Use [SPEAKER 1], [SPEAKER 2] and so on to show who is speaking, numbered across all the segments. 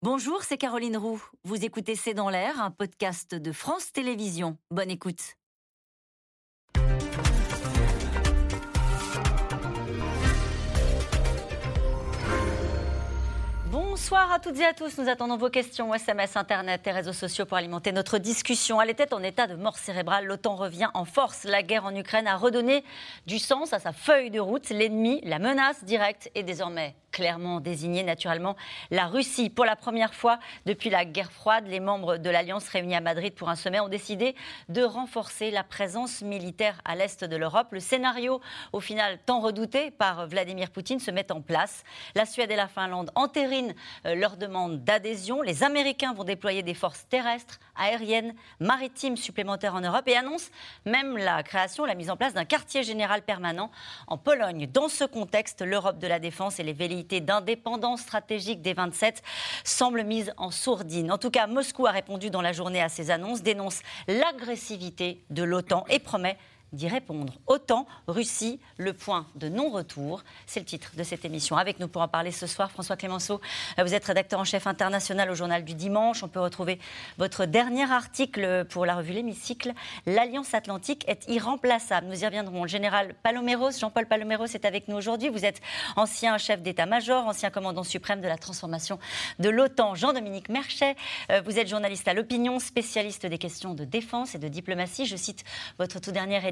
[SPEAKER 1] Bonjour, c'est Caroline Roux. Vous écoutez C'est dans l'air, un podcast de France Télévisions. Bonne écoute. Bonsoir à toutes et à tous. Nous attendons vos questions, SMS, Internet et réseaux sociaux pour alimenter notre discussion. Elle était en état de mort cérébrale. L'OTAN revient en force. La guerre en Ukraine a redonné du sens à sa feuille de route. L'ennemi, la menace directe est désormais clairement désigné naturellement la Russie. Pour la première fois depuis la guerre froide, les membres de l'Alliance réunis à Madrid pour un sommet ont décidé de renforcer la présence militaire à l'est de l'Europe. Le scénario, au final tant redouté par Vladimir Poutine, se met en place. La Suède et la Finlande entérinent euh, leur demande d'adhésion. Les Américains vont déployer des forces terrestres, aériennes, maritimes supplémentaires en Europe et annoncent même la création, la mise en place d'un quartier général permanent en Pologne. Dans ce contexte, l'Europe de la défense et les d'indépendance stratégique des 27 semble mise en sourdine. En tout cas, Moscou a répondu dans la journée à ces annonces, dénonce l'agressivité de l'OTAN et promet d'y répondre. Autant Russie, le point de non-retour. C'est le titre de cette émission. Avec nous pour en parler ce soir, François Clémenceau. Vous êtes rédacteur en chef international au journal du dimanche. On peut retrouver votre dernier article pour la revue L'Hémicycle. L'Alliance Atlantique est irremplaçable. Nous y reviendrons. Le général Paloméros, Jean-Paul Paloméros est avec nous aujourd'hui. Vous êtes ancien chef d'état-major, ancien commandant suprême de la transformation de l'OTAN. Jean-Dominique Merchet, euh, vous êtes journaliste à l'opinion, spécialiste des questions de défense et de diplomatie. Je cite votre tout dernier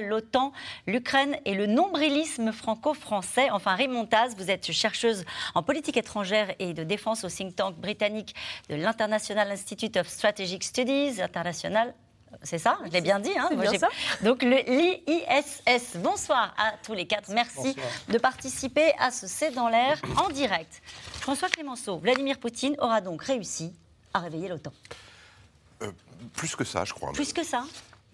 [SPEAKER 1] l'OTAN, l'Ukraine et le nombrilisme franco-français. Enfin, Raymond vous êtes chercheuse en politique étrangère et de défense au think tank britannique de l'International Institute of Strategic Studies, international c'est ça, je l'ai bien dit. Hein
[SPEAKER 2] bien ça.
[SPEAKER 1] Donc le l'ISS. Bonsoir à tous les quatre. Merci de participer à ce C'est dans l'air en direct. François Clémenceau, Vladimir Poutine aura donc réussi à réveiller l'OTAN.
[SPEAKER 3] Euh, plus que ça, je crois.
[SPEAKER 1] Plus que ça?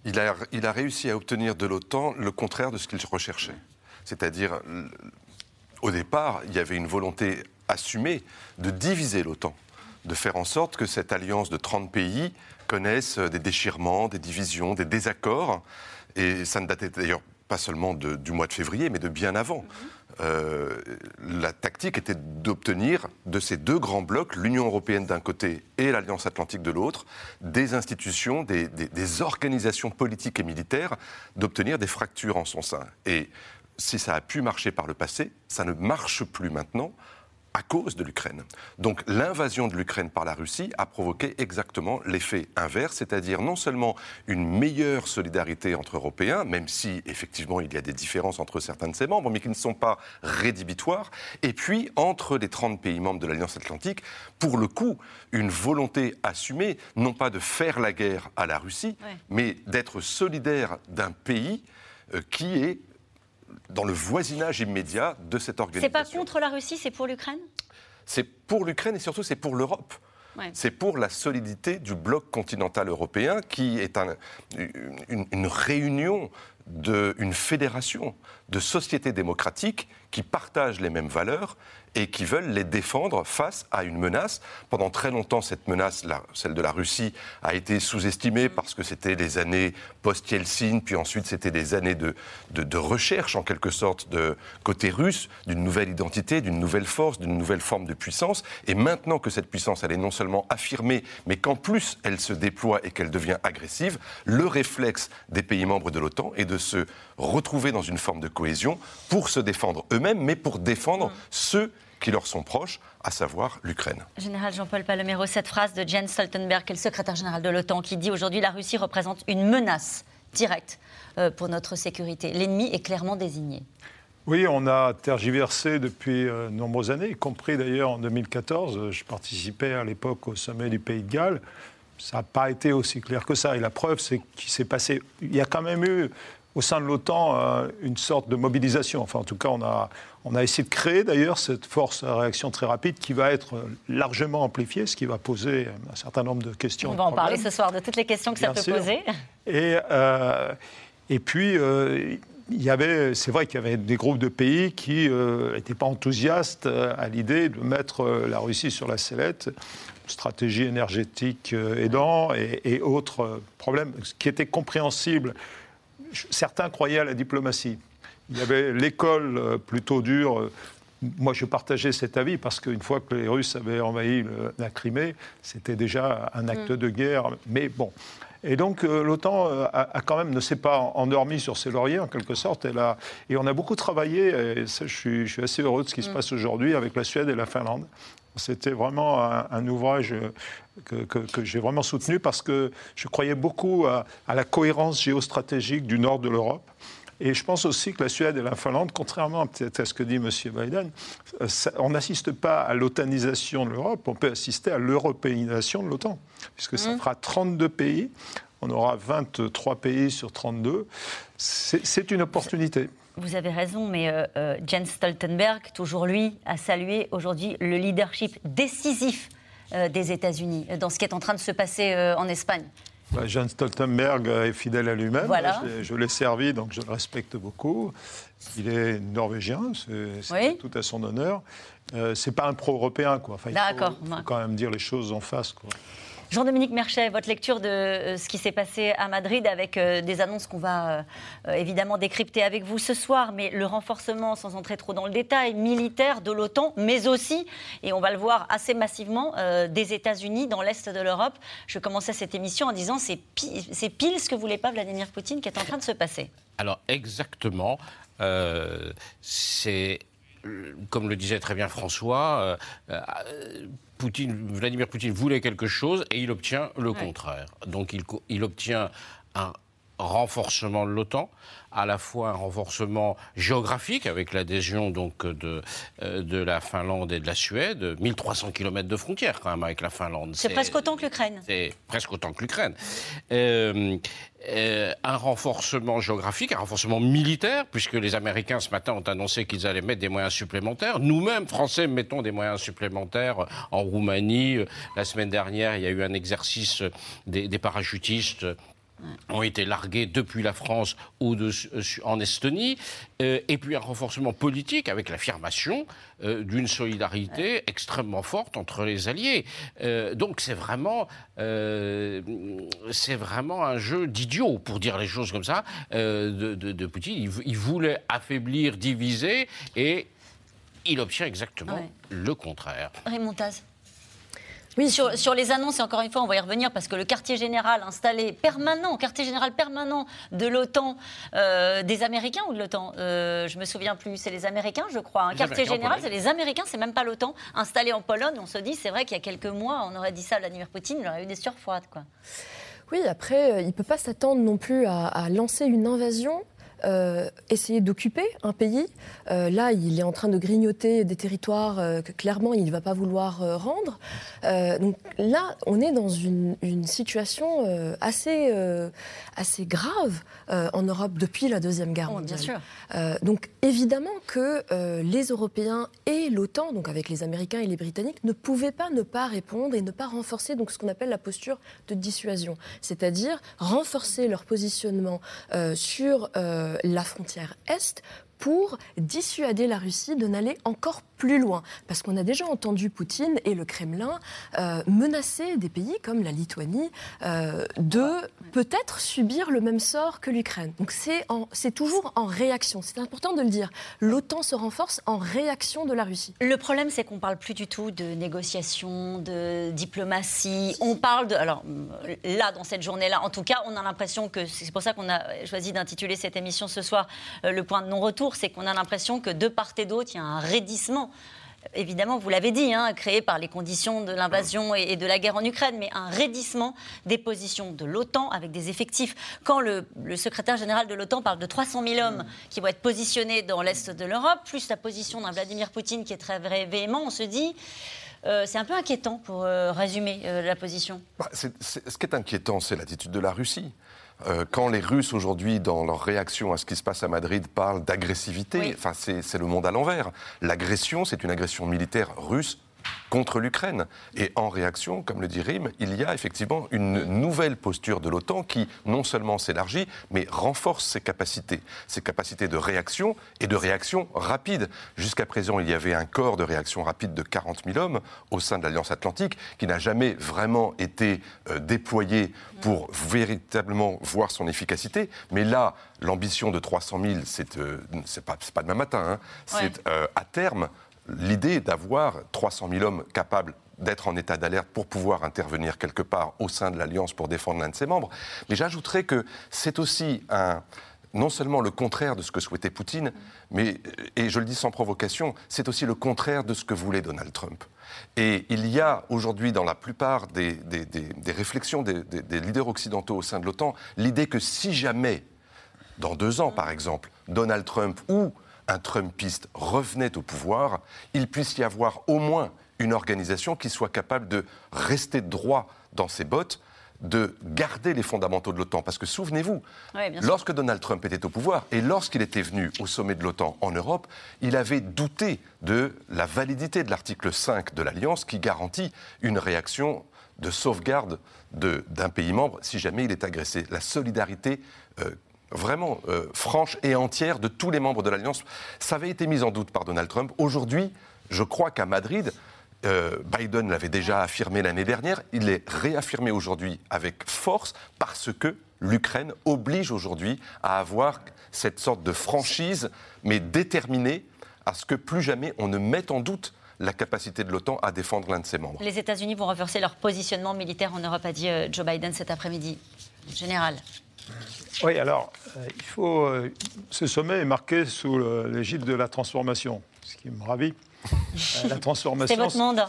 [SPEAKER 3] Il a, réussi à obtenir de l'OTAN le contraire de ce qu'il recherchait. C'est-à-dire, au départ, il y avait une volonté assumée de diviser l'OTAN, de faire en sorte que cette alliance de 30 pays connaisse des déchirements, des divisions, des désaccords. Et ça ne datait d'ailleurs pas seulement du mois de février, mais de bien avant. Euh, la tactique était d'obtenir de ces deux grands blocs, l'Union européenne d'un côté et l'Alliance atlantique de l'autre, des institutions, des, des, organisations politiques et militaires, d'obtenir des fractures en son sein. Et si ça a pu marcher par le passé, ça ne marche plus maintenant à cause de l'Ukraine. Donc l'invasion de l'Ukraine par la Russie a provoqué exactement l'effet inverse, c'est-à-dire non seulement une meilleure solidarité entre Européens, même si effectivement il y a des différences entre certains de ses membres, mais qui ne sont pas rédhibitoires, et puis entre les 30 pays membres de l'Alliance Atlantique, pour le coup, une volonté assumée, non pas de faire la guerre à la Russie, mais d'être solidaire d'un pays euh, qui est dans le voisinage immédiat de cette organisation.
[SPEAKER 1] C'est pas contre la Russie, c'est pour l'Ukraine?
[SPEAKER 3] C'est pour l'Ukraine et surtout c'est pour l'Europe. C'est pour la solidité du bloc continental européen qui est une, une, réunion, de, une fédération de sociétés démocratiques qui partagent les mêmes valeurs et qui veulent les défendre face à une menace. Pendant très longtemps, cette menace, celle de la Russie, a été sous-estimée parce que c'était les années post-Yeltsin, puis ensuite c'était des années de, de, recherche, en quelque sorte, de côté russe, d'une nouvelle identité, d'une nouvelle force, d'une nouvelle forme de puissance. Et maintenant que cette puissance, elle est non seulement affirmée, mais qu'en plus elle se déploie et qu'elle devient agressive, le réflexe des pays membres de l'OTAN est de se retrouver dans une forme de cohésion pour se défendre eux-mêmes, mais pour défendre mmh. ceux qui leur sont proches, à savoir l'Ukraine.
[SPEAKER 1] Général Jean-Paul Palomero, cette phrase de Jens Stoltenberg, qui est le secrétaire général de l'OTAN, qui dit aujourd'hui la Russie représente une menace directe euh, pour notre sécurité. L'ennemi est clairement désigné.
[SPEAKER 4] Oui, on a tergiversé depuis de nombreuses années, y compris d'ailleurs en 2014. Je participais à l'époque au sommet du Pays de Galles. Ça n'a pas été aussi clair que ça. Et la preuve, c'est qu'il s'est passé. Il y a quand même eu au sein de l'OTAN euh, une sorte de mobilisation. Enfin, en tout cas, on a, on a essayé de créer d'ailleurs cette force à réaction très rapide qui va être largement amplifiée, ce qui va poser un certain nombre de questions.
[SPEAKER 1] On va en parler ce soir de toutes les questions que ça peut poser.
[SPEAKER 4] Et, euh, et puis, euh, il y avait, c'est vrai qu'il y avait des groupes de pays qui n'étaient pas enthousiastes à l'idée de mettre la Russie sur la sellette, stratégie énergétique aidant et, et autres problèmes, ce qui était compréhensible certains croyaient à la diplomatie. Il y avait l'école euh, plutôt dure, euh, moi, je partageais cet avis parce qu'une fois que les Russes avaient envahi la Crimée, c'était déjà un acte mm. de guerre. Mais bon. Et donc, euh, l'OTAN euh, a, quand même ne s'est pas endormi sur ses lauriers, en quelque sorte. Elle a, et on a beaucoup travaillé, et ça, je, suis, assez heureux de ce qui se mm. passe aujourd'hui avec la Suède et la Finlande. C'était vraiment un, ouvrage que, j'ai vraiment soutenu parce que je croyais beaucoup à la cohérence géostratégique du nord de l'Europe. Et je pense aussi que la Suède et la Finlande, contrairement à ce que dit M. Biden, euh, on n'assiste pas à l'otanisation de l'Europe, on peut assister à l'européanisation de l'OTAN, puisque ça mmh. fera 32 pays, on aura 23 pays sur 32. C'est une opportunité.
[SPEAKER 1] Vous avez raison, mais euh, euh, Jens Stoltenberg, toujours lui, a salué aujourd'hui le leadership décisif des États-Unis dans ce qui est en train de se passer en Espagne.
[SPEAKER 4] Bah, Jean Stoltenberg est fidèle à lui-même. Je, l'ai servi, donc je le respecte beaucoup. Il est norvégien, c'est tout à son honneur. Euh, c'est pas un pro-européen, quoi. Il faut, quand même dire les choses en face, quoi.
[SPEAKER 1] Jean-Dominique Merchet, votre lecture de euh, ce qui s'est passé à Madrid avec euh, des annonces qu'on va euh, évidemment décrypter avec vous ce soir, mais le renforcement, sans entrer trop dans le détail, militaire de l'OTAN, mais aussi, et on va le voir assez massivement, des États-Unis dans l'Est de l'Europe. Je commençais cette émission en disant c'est pile ce que voulait pas Vladimir Poutine qui est en train de se passer.
[SPEAKER 2] Alors exactement, c'est comme le disait très bien François, Poutine, Vladimir Poutine voulait quelque chose et il obtient le contraire. Donc il, il obtient un renforcement de l'OTAN, à la fois un renforcement géographique avec l'adhésion donc de, euh, de la Finlande et de la Suède, 1300 km de frontières quand même avec la Finlande.
[SPEAKER 1] C'est presque autant que l'Ukraine.
[SPEAKER 2] C'est presque autant que l'Ukraine. Euh, euh, un renforcement géographique, un renforcement militaire, puisque les Américains ce matin ont annoncé qu'ils allaient mettre des moyens supplémentaires. Nous-mêmes, Français, mettons des moyens supplémentaires en Roumanie. La semaine dernière, il y a eu un exercice des, des parachutistes ont été largués depuis la France ou de, euh, en Estonie, euh, et puis un renforcement politique avec l'affirmation euh, d'une solidarité extrêmement forte entre les alliés. donc c'est vraiment, c'est vraiment un jeu d'idiot, pour dire les choses comme ça, de, de, Poutine. Il, voulait affaiblir, diviser, et il obtient exactement le contraire.
[SPEAKER 1] Raymond oui, sur, les annonces, et encore une fois, on va y revenir parce que le quartier général installé permanent, quartier général permanent de l'OTAN, euh, des Américains ou de l'OTAN? Euh, Je me souviens plus, c'est les Américains, je crois. Un quartier général, c'est les Américains, c'est même pas l'OTAN, installé en Pologne. On se dit, c'est vrai qu'il y a quelques mois, on aurait dit ça à Vladimir Poutine, il aurait eu des surfroides, quoi.
[SPEAKER 5] Oui, après, euh, il ne peut pas s'attendre non plus à lancer une invasion euh, essayer d'occuper un pays. Euh, là, il est en train de grignoter des territoires euh, que clairement il ne va pas vouloir rendre. donc là, on est dans une, situation assez, assez grave en Europe depuis la Deuxième Guerre oh, mondiale.
[SPEAKER 1] bien
[SPEAKER 5] sûr. donc évidemment que les Européens et l'OTAN, donc avec les Américains et les Britanniques, ne pouvaient pas ne pas répondre et ne pas renforcer donc, ce qu'on appelle la posture de dissuasion, c'est-à-dire renforcer leur positionnement sur la frontière Est pour dissuader la Russie de n'aller encore plus loin. Parce qu'on a déjà entendu Poutine et le Kremlin euh, menacer des pays comme la Lituanie euh, de peut-être subir le même sort que l'Ukraine. Donc c'est toujours en réaction. C'est important de le dire. L'OTAN se renforce en réaction de la Russie.
[SPEAKER 1] Le problème, c'est qu'on ne parle plus du tout de négociation, de diplomatie. On parle de... Alors là, dans cette journée-là, en tout cas, on a l'impression que... C'est pour ça qu'on a choisi d'intituler cette émission ce soir euh, Le point de non-retour. C'est qu'on a l'impression que de part et d'autre, il y a un raidissement évidemment, vous l'avez dit, hein, créé par les conditions de l'invasion et, de la guerre en Ukraine, mais un raidissement des positions de l'OTAN avec des effectifs. Quand le, secrétaire général de l'OTAN parle de 300 000 hommes qui vont être positionnés dans l'Est de l'Europe, plus la position d'un Vladimir Poutine qui est très véhément, on se dit... Euh, c'est un peu inquiétant pour euh, résumer euh, la position.
[SPEAKER 3] Bah, ce qui est inquiétant, c'est l'attitude de la Russie. Euh, quand les Russes aujourd'hui, dans leur réaction à ce qui se passe à Madrid, parlent d'agressivité, enfin c'est le monde à l'envers. L'agression, c'est une agression militaire russe contre l'Ukraine. Et en réaction, comme le dit Rim, il y a effectivement une nouvelle posture de l'OTAN qui non seulement s'élargit, mais renforce ses capacités, ses capacités de réaction et de réaction rapide. Jusqu'à présent, il y avait un corps de réaction rapide de 40 000 hommes au sein de l'Alliance Atlantique qui n'a jamais vraiment été euh, déployé pour véritablement voir son efficacité. Mais là, l'ambition de 300 000, c'est euh, pas, pas demain matin, hein. c'est euh, à terme l'idée d'avoir 300 000 hommes capables d'être en état d'alerte pour pouvoir intervenir quelque part au sein de l'Alliance pour défendre l'un de ses membres. Mais j'ajouterais que c'est aussi un, non seulement le contraire de ce que souhaitait Poutine, mais, et je le dis sans provocation, c'est aussi le contraire de ce que voulait Donald Trump. Et il y a aujourd'hui dans la plupart des, des- des- des réflexions des leaders occidentaux au sein de l'OTAN l'idée que si jamais, dans deux ans par exemple, Donald Trump ou un Trumpiste revenait au pouvoir, il puisse y avoir au moins une organisation qui soit capable de rester droit dans ses bottes, de garder les fondamentaux de l'OTAN. Parce que souvenez-vous, lorsque Donald Trump était au pouvoir et lorsqu'il était venu au sommet de l'OTAN en Europe, il avait douté de la validité de l'article 5 de l'Alliance qui garantit une réaction de sauvegarde de- d'un pays membre si jamais il est agressé. La solidarité euh, vraiment euh, franche et entière de tous les membres de l'Alliance, ça avait été mis en doute par Donald Trump. Aujourd'hui, je crois qu'à Madrid, euh, Biden l'avait déjà affirmé l'année dernière, il est réaffirmé aujourd'hui avec force parce que l'Ukraine oblige aujourd'hui à avoir cette sorte de franchise, mais déterminée à ce que plus jamais on ne mette en doute la capacité de l'OTAN à défendre l'un de ses membres.
[SPEAKER 1] Les États-Unis vont renforcer leur positionnement militaire en Europe, a dit euh, Joe Biden cet après-midi. Général.
[SPEAKER 4] Oui, alors, euh, il faut. euh, ce sommet est marqué sous l'égide de la transformation, ce qui me ravit. Euh, la transformation.
[SPEAKER 1] C'est votre monde.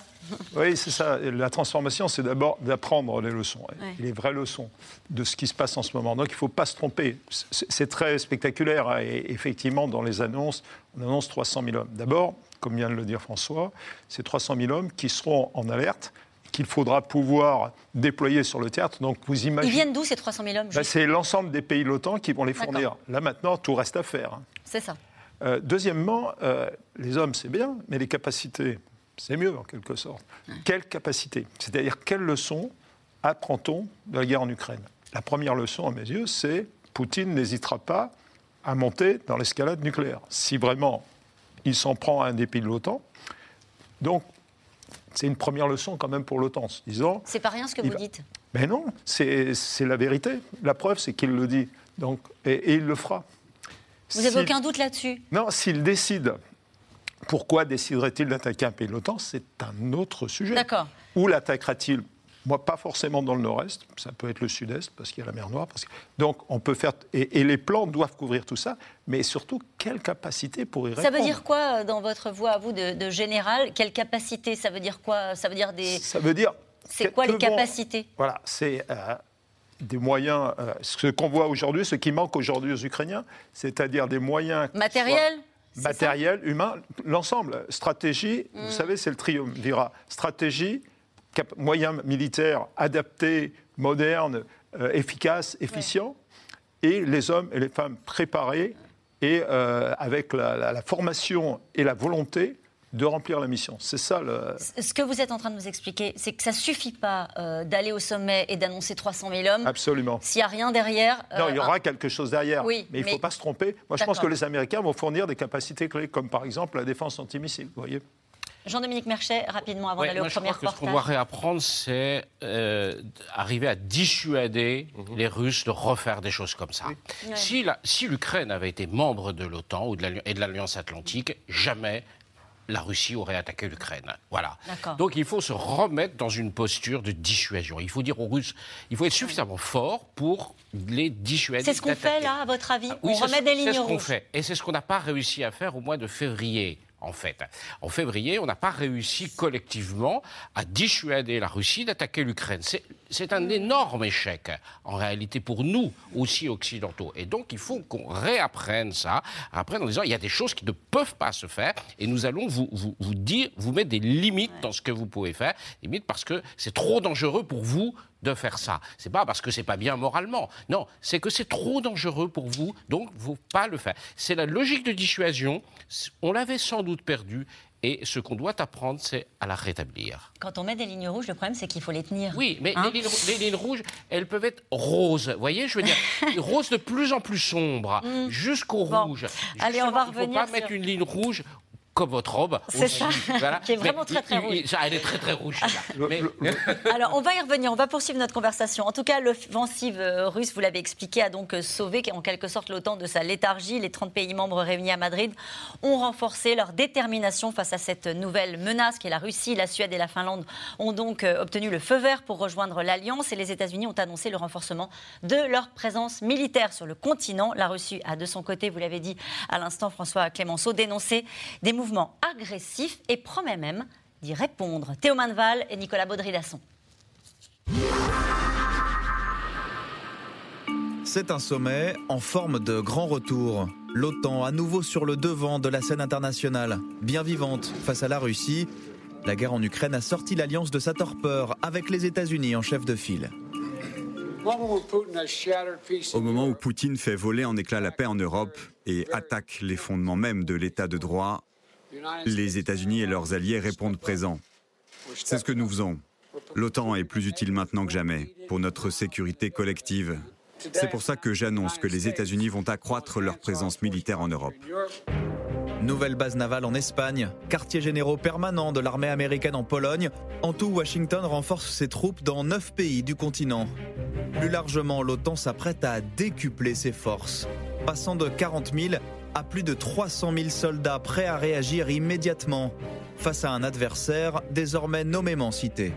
[SPEAKER 4] Oui, c'est ça. La transformation, c'est d'abord d'apprendre les leçons,
[SPEAKER 1] Ouais.
[SPEAKER 4] les vraies leçons de ce qui se passe en ce moment. Donc, il ne faut pas se tromper. C'est c'est très spectaculaire. hein, Et effectivement, dans les annonces, on annonce 300 000 hommes. D'abord, comme vient de le dire François, c'est 300 000 hommes qui seront en alerte, qu'il faudra pouvoir déployer sur le théâtre. Donc, vous
[SPEAKER 1] Ils
[SPEAKER 4] imaginez.
[SPEAKER 1] viennent d'où ces 300 000 hommes
[SPEAKER 4] Bah, c'est l'ensemble des pays de l'OTAN qui vont les fournir. Là, maintenant, tout reste à faire.
[SPEAKER 1] C'est ça.
[SPEAKER 4] Euh, deuxièmement, euh, les hommes, c'est bien, mais les capacités, c'est mieux en quelque sorte. Quelles capacités? C'est-à-dire, quelles leçons apprend-on de la guerre en Ukraine? La première leçon, à mes yeux, c'est Poutine n'hésitera pas à monter dans l'escalade nucléaire. Si vraiment il s'en prend à un des pays de l'OTAN. Donc, c'est une première leçon quand même pour l'OTAN, disant
[SPEAKER 1] C'est pas rien ce que vous
[SPEAKER 4] va-
[SPEAKER 1] dites.
[SPEAKER 4] mais non, c'est la vérité. La preuve, c'est qu'il le dit. Donc, et, et il le fera.
[SPEAKER 1] Vous n'avez aucun doute là-dessus?
[SPEAKER 4] Non, s'il décide, pourquoi déciderait-il d'attaquer un pays de l'OTAN? C'est un autre sujet.
[SPEAKER 1] D'accord.
[SPEAKER 4] Où l'attaquera-t-il? Moi, pas forcément dans le nord-est, ça peut être le sud-est, parce qu'il y a la mer Noire. Parce que... Donc, on peut faire. Et, et les plans doivent couvrir tout ça, mais surtout, quelle capacité pour y
[SPEAKER 1] Ça
[SPEAKER 4] répondre
[SPEAKER 1] veut dire quoi euh, dans votre voix à vous de, de général Quelle capacité? Ça veut dire quoi? Ça veut dire des.
[SPEAKER 4] Ça veut dire.
[SPEAKER 1] C'est quoi les capacités?
[SPEAKER 4] Voilà, c'est euh, des moyens. euh, ce qu'on voit aujourd'hui, ce qui manque aujourd'hui aux Ukrainiens, c'est-à-dire des moyens. qui
[SPEAKER 1] Matériel
[SPEAKER 4] soient
[SPEAKER 1] ça?
[SPEAKER 4] Matériel, humain, l'ensemble. Stratégie,
[SPEAKER 1] Mm.
[SPEAKER 4] vous savez, c'est le triumvirat. Stratégie, moyens militaires adaptés, modernes, euh, efficaces, efficients, et les hommes et les femmes préparés et euh, avec la, la- la formation et la volonté de remplir la mission. C'est ça le.
[SPEAKER 1] Ce que vous êtes en train de nous expliquer, c'est que ça suffit pas euh, d'aller au sommet et d'annoncer 300 000 hommes.
[SPEAKER 4] Absolument.
[SPEAKER 1] S'il n'y a rien derrière.
[SPEAKER 4] Non, il y aura quelque chose derrière.
[SPEAKER 1] oui,
[SPEAKER 4] mais il ne
[SPEAKER 1] mais-
[SPEAKER 4] faut pas se tromper. Moi, je pense que les Américains vont fournir des capacités clés, comme par exemple la défense antimissile. Vous voyez
[SPEAKER 1] Jean-Dominique Merchet, rapidement, avant
[SPEAKER 2] Ouais,
[SPEAKER 1] d'aller au premier
[SPEAKER 2] que ce qu'on
[SPEAKER 1] reportage.
[SPEAKER 2] doit réapprendre, c'est euh, arriver à dissuader les Russes de refaire des choses comme ça. Si la- Si l'Ukraine avait été membre de l'OTAN ou de l'Alli- et de l'Alliance Atlantique, jamais la Russie aurait attaqué l'Ukraine. Voilà.
[SPEAKER 1] D'accord.
[SPEAKER 2] Donc il faut se remettre dans une posture de dissuasion. Il faut dire aux Russes, il faut être suffisamment fort pour les dissuader.
[SPEAKER 1] C'est ce qu'on fait là, à votre avis?
[SPEAKER 2] Ah oui,
[SPEAKER 1] On
[SPEAKER 2] c'est
[SPEAKER 1] remet
[SPEAKER 2] ce-
[SPEAKER 1] des lignes
[SPEAKER 2] C'est ce qu'on
[SPEAKER 1] rouges.
[SPEAKER 2] fait. Et c'est ce qu'on n'a pas réussi à faire au mois de février. En fait, en février, on n'a pas réussi collectivement à dissuader la Russie d'attaquer l'Ukraine. C'est- un énorme échec, en réalité, pour nous aussi occidentaux. Et donc, il faut qu'on réapprenne ça, en disant il y a des choses qui ne peuvent pas se faire, et nous allons vous, vous, vous dire, vous mettre des limites dans ce que vous pouvez faire, limites parce que c'est trop dangereux pour vous de faire ça. C'est pas parce que c'est pas bien moralement. Non, c'est que c'est trop dangereux pour vous, donc faut pas le faire. C'est la logique de dissuasion. On l'avait sans doute perdue. Et ce qu'on doit apprendre, c'est à la rétablir.
[SPEAKER 1] Quand on met des lignes rouges, le problème c'est qu'il faut les tenir.
[SPEAKER 2] Oui, mais
[SPEAKER 1] Hein
[SPEAKER 2] les, lignes, les lignes rouges, elles peuvent être roses. Vous voyez, je veux dire, roses de plus en plus sombres, jusqu'au
[SPEAKER 1] Mm. Bon.
[SPEAKER 2] rouge.
[SPEAKER 1] Allez, on va
[SPEAKER 2] Il ne faut
[SPEAKER 1] revenir
[SPEAKER 2] pas
[SPEAKER 1] sur-
[SPEAKER 2] mettre une ligne rouge comme votre robe.
[SPEAKER 1] C'est ça, qui est vraiment très très rouge.
[SPEAKER 2] elle est très très rouge.
[SPEAKER 1] Alors on va y revenir, on va poursuivre notre conversation. En tout cas, l'offensive euh, russe, vous l'avez expliqué, a donc euh, sauvé en quelque sorte l'OTAN de sa léthargie. Les 30 pays membres réunis à Madrid ont renforcé leur détermination face à cette nouvelle menace qui est la Russie. La Suède et la Finlande ont donc euh, obtenu le feu vert pour rejoindre l'Alliance et les États-Unis ont annoncé le renforcement de leur présence militaire sur le continent. La Russie a de son côté, vous l'avez dit à l'instant, François Clémenceau, dénoncé des mouvements agressif et promet même d'y répondre. Théo Manval et Nicolas Baudry-Dasson.
[SPEAKER 6] C'est un sommet en forme de grand retour. L'OTAN à nouveau sur le devant de la scène internationale, bien vivante face à la Russie. La guerre en Ukraine a sorti l'alliance de sa torpeur avec les États-Unis en chef de file.
[SPEAKER 7] Au moment où Poutine fait voler en éclats la paix en Europe et attaque les fondements même de l'état de droit, les États-Unis et leurs alliés répondent présents. C'est ce que nous faisons. L'OTAN est plus utile maintenant que jamais pour notre sécurité collective. C'est pour ça que j'annonce que les États-Unis vont accroître leur présence militaire en Europe.
[SPEAKER 6] Nouvelle base navale en Espagne, quartier généraux permanent de l'armée américaine en Pologne. En tout, Washington renforce ses troupes dans neuf pays du continent. Plus largement, l'OTAN s'apprête à décupler ses forces, passant de 40 000 à plus de 300 000 soldats prêts à réagir immédiatement face à un adversaire désormais nommément cité.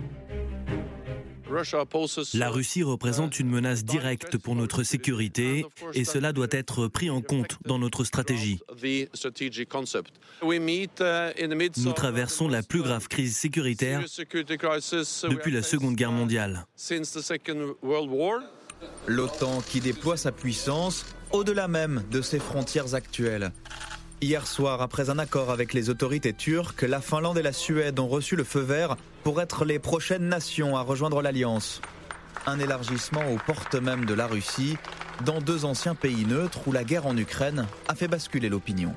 [SPEAKER 8] La Russie représente une menace directe pour notre sécurité et cela doit être pris en compte dans notre stratégie. Nous traversons la plus grave crise sécuritaire depuis la Seconde Guerre mondiale.
[SPEAKER 6] L'OTAN qui déploie sa puissance au-delà même de ses frontières actuelles. Hier soir, après un accord avec les autorités turques, la Finlande et la Suède ont reçu le feu vert pour être les prochaines nations à rejoindre l'Alliance. Un élargissement aux portes même de la Russie, dans deux anciens pays neutres où la guerre en Ukraine a fait basculer l'opinion.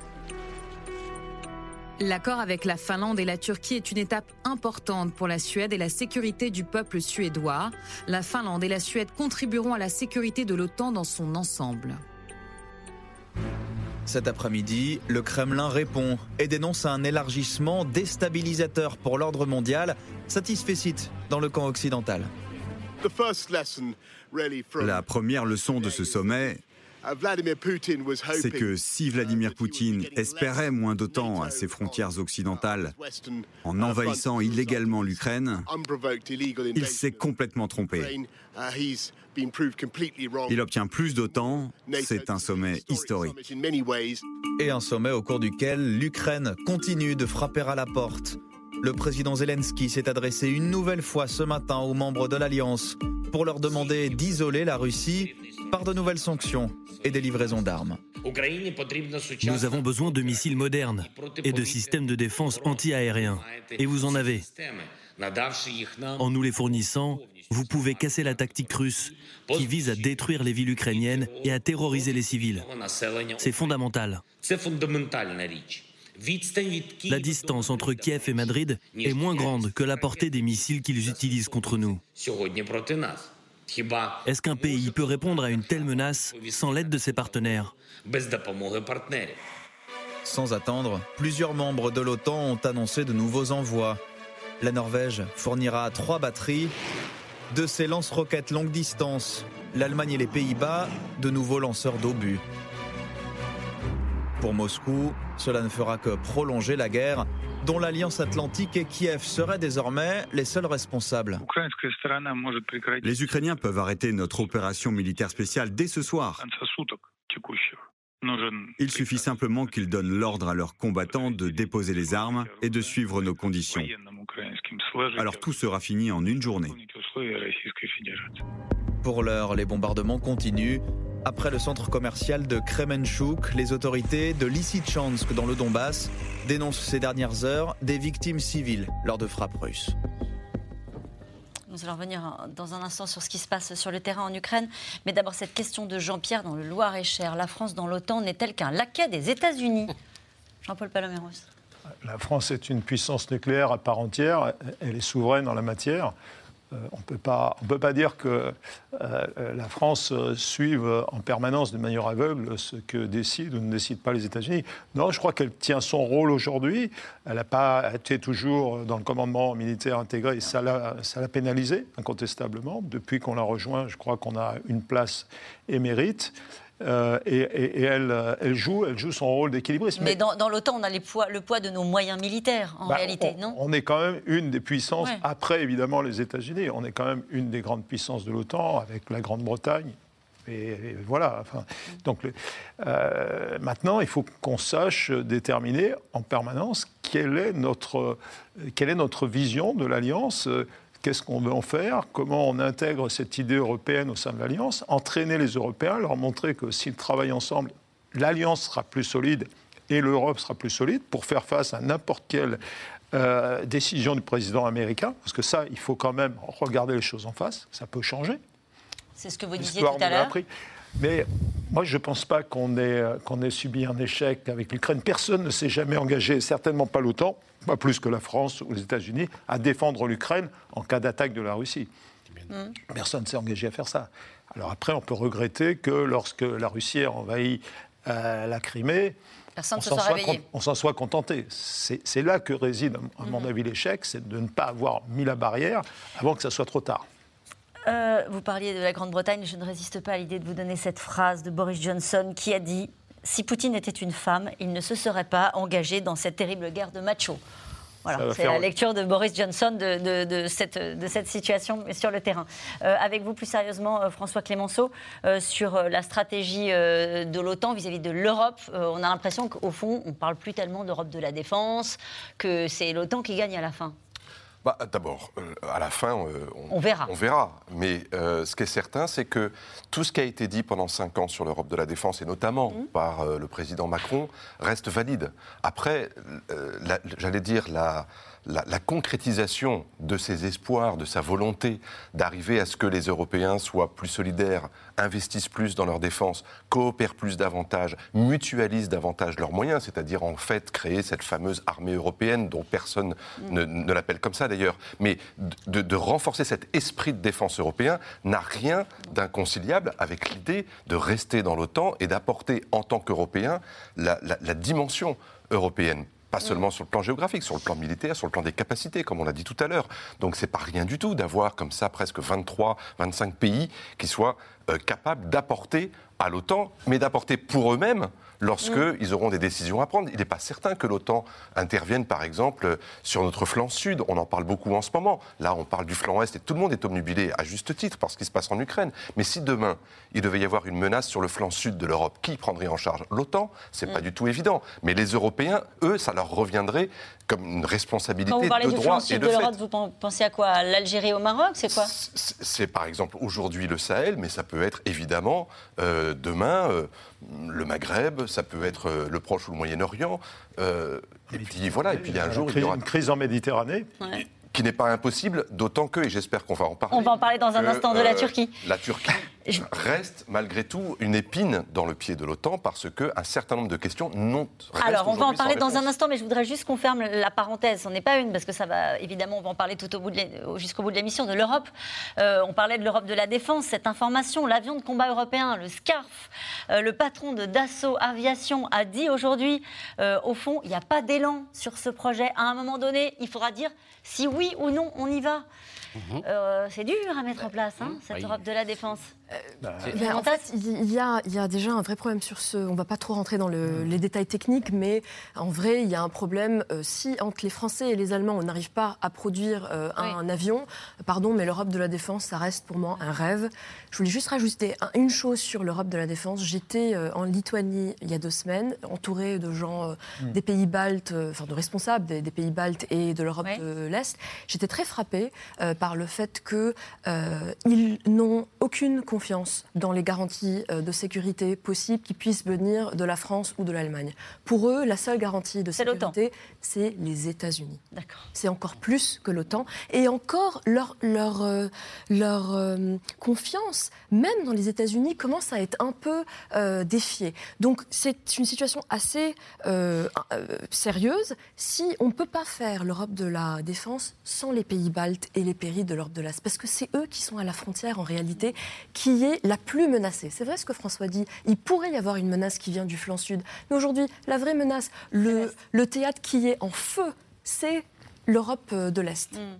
[SPEAKER 9] L'accord avec la Finlande et la Turquie est une étape importante pour la Suède et la sécurité du peuple suédois. La Finlande et la Suède contribueront à la sécurité de l'OTAN dans son ensemble.
[SPEAKER 6] Cet après-midi, le Kremlin répond et dénonce un élargissement déstabilisateur pour l'ordre mondial, satisfait dans le camp occidental.
[SPEAKER 7] La première leçon de ce sommet, c'est que si Vladimir Poutine espérait moins d'OTAN à ses frontières occidentales en envahissant illégalement l'Ukraine, il s'est complètement trompé. Il obtient plus d'OTAN, c'est un sommet historique.
[SPEAKER 6] Et un sommet au cours duquel l'Ukraine continue de frapper à la porte. Le président Zelensky s'est adressé une nouvelle fois ce matin aux membres de l'Alliance pour leur demander d'isoler la Russie par de nouvelles sanctions et des livraisons d'armes.
[SPEAKER 8] Nous avons besoin de missiles modernes et de systèmes de défense anti-aériens. Et vous en avez. En nous les fournissant, vous pouvez casser la tactique russe qui vise à détruire les villes ukrainiennes et à terroriser les civils. C'est fondamental. La distance entre Kiev et Madrid est moins grande que la portée des missiles qu'ils utilisent contre nous. Est-ce qu'un pays peut répondre à une telle menace sans l'aide de ses partenaires?
[SPEAKER 6] Sans attendre, plusieurs membres de l'OTAN ont annoncé de nouveaux envois. La Norvège fournira trois batteries de ses lance-roquettes longue distance. L'Allemagne et les Pays-Bas, de nouveaux lanceurs d'obus. Pour Moscou, cela ne fera que prolonger la guerre dont l'Alliance Atlantique et Kiev seraient désormais les seuls responsables.
[SPEAKER 7] Les Ukrainiens peuvent arrêter notre opération militaire spéciale dès ce soir. Il suffit simplement qu'ils donnent l'ordre à leurs combattants de déposer les armes et de suivre nos conditions. Alors tout sera fini en une journée.
[SPEAKER 6] Pour l'heure, les bombardements continuent. Après le centre commercial de Kremenchuk, les autorités de Lysychansk dans le Donbass dénoncent ces dernières heures des victimes civiles lors de frappes russes.
[SPEAKER 1] Nous allons revenir dans un instant sur ce qui se passe sur le terrain en Ukraine. Mais d'abord, cette question de Jean-Pierre dans le Loir-et-Cher. La France dans l'OTAN n'est-elle qu'un laquais des États-Unis? Jean-Paul Paloméros.
[SPEAKER 4] La France est une puissance nucléaire à part entière. Elle est souveraine en la matière. On ne peut pas dire que la France suive en permanence de manière aveugle ce que décident ou ne décident pas les États-Unis. Non, je crois qu'elle tient son rôle aujourd'hui. Elle n'a pas été toujours dans le commandement militaire intégré. Ça l'a pénalisé, incontestablement. Depuis qu'on l'a rejoint, je crois qu'on a une place émérite. Euh, et, elle, euh, elle, joue, elle joue son rôle d'équilibriste.
[SPEAKER 1] Mais, dans, l'OTAN, on a les poids, le poids de nos moyens militaires, en bah, réalité, non?
[SPEAKER 4] On est quand même une des puissances, après évidemment les États-Unis, on est quand même une des grandes puissances de l'OTAN, avec la Grande-Bretagne. Et, voilà. Enfin, donc, euh, maintenant, il faut qu'on sache déterminer en permanence quelle est notre, quelle est notre vision de l'alliance qu'est-ce qu'on veut en faire, comment on intègre cette idée européenne au sein de l'Alliance, entraîner les Européens, leur montrer que s'ils travaillent ensemble, l'Alliance sera plus solide et l'Europe sera plus solide pour faire face à n'importe quelle euh, décision du président américain, parce que ça, il faut quand même regarder les choses en face, ça peut changer.
[SPEAKER 1] C'est ce que vous disiez tout à l'heure.
[SPEAKER 4] Mais moi, je ne pense pas qu'on ait, qu'on ait subi un échec avec l'Ukraine. Personne ne s'est jamais engagé, certainement pas l'OTAN, pas plus que la France ou les États-Unis, à défendre l'Ukraine en cas d'attaque de la Russie. Mm. Personne ne s'est engagé à faire ça. Alors après, on peut regretter que lorsque la Russie a envahi euh, la Crimée,
[SPEAKER 1] on s'en soit,
[SPEAKER 4] on soit contenté. C'est là que réside, à mon mm-hmm. avis, l'échec, c'est de ne pas avoir mis la barrière avant que ça soit trop tard.
[SPEAKER 1] Euh, vous parliez de la Grande-Bretagne, je ne résiste pas à l'idée de vous donner cette phrase de Boris Johnson qui a dit Si Poutine était une femme, il ne se serait pas engagé dans cette terrible guerre de macho. Voilà, c'est la lecture de Boris Johnson de, cette, de cette, situation sur le terrain. Euh, avec vous, plus sérieusement, euh, François Clémenceau, sur la stratégie de l'OTAN vis-à-vis de l'Europe, on a l'impression qu'au fond, on ne parle plus tellement d'Europe de la défense, que c'est l'OTAN qui gagne à la fin.
[SPEAKER 3] Bah, D'abord, euh, à la fin,
[SPEAKER 1] euh, on, verra.
[SPEAKER 3] On verra. Mais euh, ce qui est certain, c'est que tout ce qui a été dit pendant cinq ans sur l'Europe de la défense, et notamment mmh. par le président Macron, reste valide. Après, j'allais dire, la, la, concrétisation de ses espoirs, de sa volonté d'arriver à ce que les Européens soient plus solidaires, investissent plus dans leur défense, coopèrent plus davantage, mutualisent davantage leurs moyens, c'est-à-dire en fait créer cette fameuse armée européenne dont personne ne, l'appelle comme ça d'ailleurs, mais de, renforcer cet esprit de défense européen n'a rien d'inconciliable avec l'idée de rester dans l'OTAN et d'apporter en tant qu'Européens la, la dimension européenne pas seulement sur le plan géographique, sur le plan militaire, sur le plan des capacités, comme on l'a dit tout à l'heure. Donc c'est pas rien du tout d'avoir comme ça presque 23, 25 pays qui soient euh, capables d'apporter à l'OTAN, mais d'apporter pour eux-mêmes lorsqu'ils mm. auront des décisions à prendre. Il n'est pas certain que l'OTAN intervienne, par exemple, sur notre flanc sud. On en parle beaucoup en ce moment. Là, on parle du flanc est et tout le monde est obnubilé, à juste titre, par ce qui se passe en Ukraine. Mais si demain, il devait y avoir une menace sur le flanc sud de l'Europe, qui prendrait en charge l'OTAN? C'est n'est pas mm. du tout évident. Mais les Européens, eux, ça leur reviendrait comme une responsabilité
[SPEAKER 1] Quand vous parlez
[SPEAKER 3] de
[SPEAKER 1] du flanc sud de, l'Europe, vous pensez à quoi? L'Algérie au Maroc C'est quoi?
[SPEAKER 3] C'est par exemple aujourd'hui le Sahel, mais ça peut être évidemment euh, demain euh, le Maghreb, ça peut être euh, le Proche ou le Moyen-Orient. et puis voilà, et puis il y a un jour,
[SPEAKER 4] il y aura une crise en Méditerranée
[SPEAKER 3] qui n'est pas impossible, d'autant que, et j'espère qu'on va en parler.
[SPEAKER 1] On va en parler dans un instant de la Turquie.
[SPEAKER 3] La Turquie reste malgré tout une épine dans le pied de l'OTAN parce qu'un certain nombre de questions n'ont
[SPEAKER 1] Alors, on va en parler dans un instant, mais je voudrais juste qu'on ferme la parenthèse. On n'est pas une, parce que ça va, évidemment, on va en parler tout au bout jusqu'au bout de l'émission, de l'Europe. Euh, on parlait de l'Europe de la défense, cette information, l'avion de combat européen, le SCARF, euh, le patron de Dassault Aviation a dit aujourd'hui, euh, au fond, il n'y a pas d'élan sur ce projet. À un moment donné, il faudra dire si oui ou non on y va. Mhm. c'est dur à mettre en place, hein, cette Europe de la défense.
[SPEAKER 5] Bah, en fait, il y, a, il y, a, déjà un vrai problème sur ce. On ne va pas trop rentrer dans le, les détails techniques, mais en vrai, il y a un problème. Euh, si entre les Français et les Allemands, on n'arrive pas à produire euh, un, avion, pardon, mais l'Europe de la défense, ça reste pour moi un rêve. Je voulais juste rajouter une chose sur l'Europe de la défense. J'étais euh, en Lituanie il y a deux semaines, entourée de gens hmm. des pays baltes, enfin de responsables des, pays baltes et de l'Europe de l'Est. J'étais très frappée par le fait qu'ils n'ont aucune confiance confiance dans les garanties de sécurité possibles qui puissent venir de la France ou de l'Allemagne. Pour eux, la seule garantie de sécurité, c'est les États-Unis. C'est encore plus que l'OTAN. Et encore, leur, leur, leur confiance, même dans les États-Unis, commence à être un peu défiée. Donc c'est une situation assez sérieuse si on ne peut pas faire l'Europe de la défense sans les pays baltes et les pays de l'Europe de l'Est. Parce que c'est eux qui sont à la frontière, en réalité, qui est la plus menacée. C'est vrai ce que François dit. Il pourrait y avoir une menace qui vient du flanc sud. Mais aujourd'hui, la vraie menace, le, le théâtre qui est en feu, c'est l'Europe euh, de l'Est. Mm.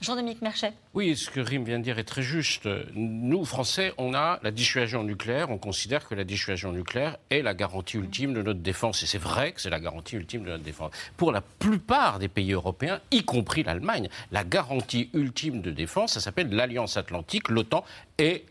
[SPEAKER 1] Jean-Dominique Merchet.
[SPEAKER 2] Oui, ce que Rim vient de dire est très juste. Nous, Français, on a la dissuasion nucléaire. On considère que la dissuasion nucléaire est la garantie ultime de notre défense. Et c'est vrai que c'est la garantie ultime de notre défense. Pour la plupart des pays européens, y compris l'Allemagne, la garantie ultime de défense, ça s'appelle l'Alliance Atlantique, l'OTAN, et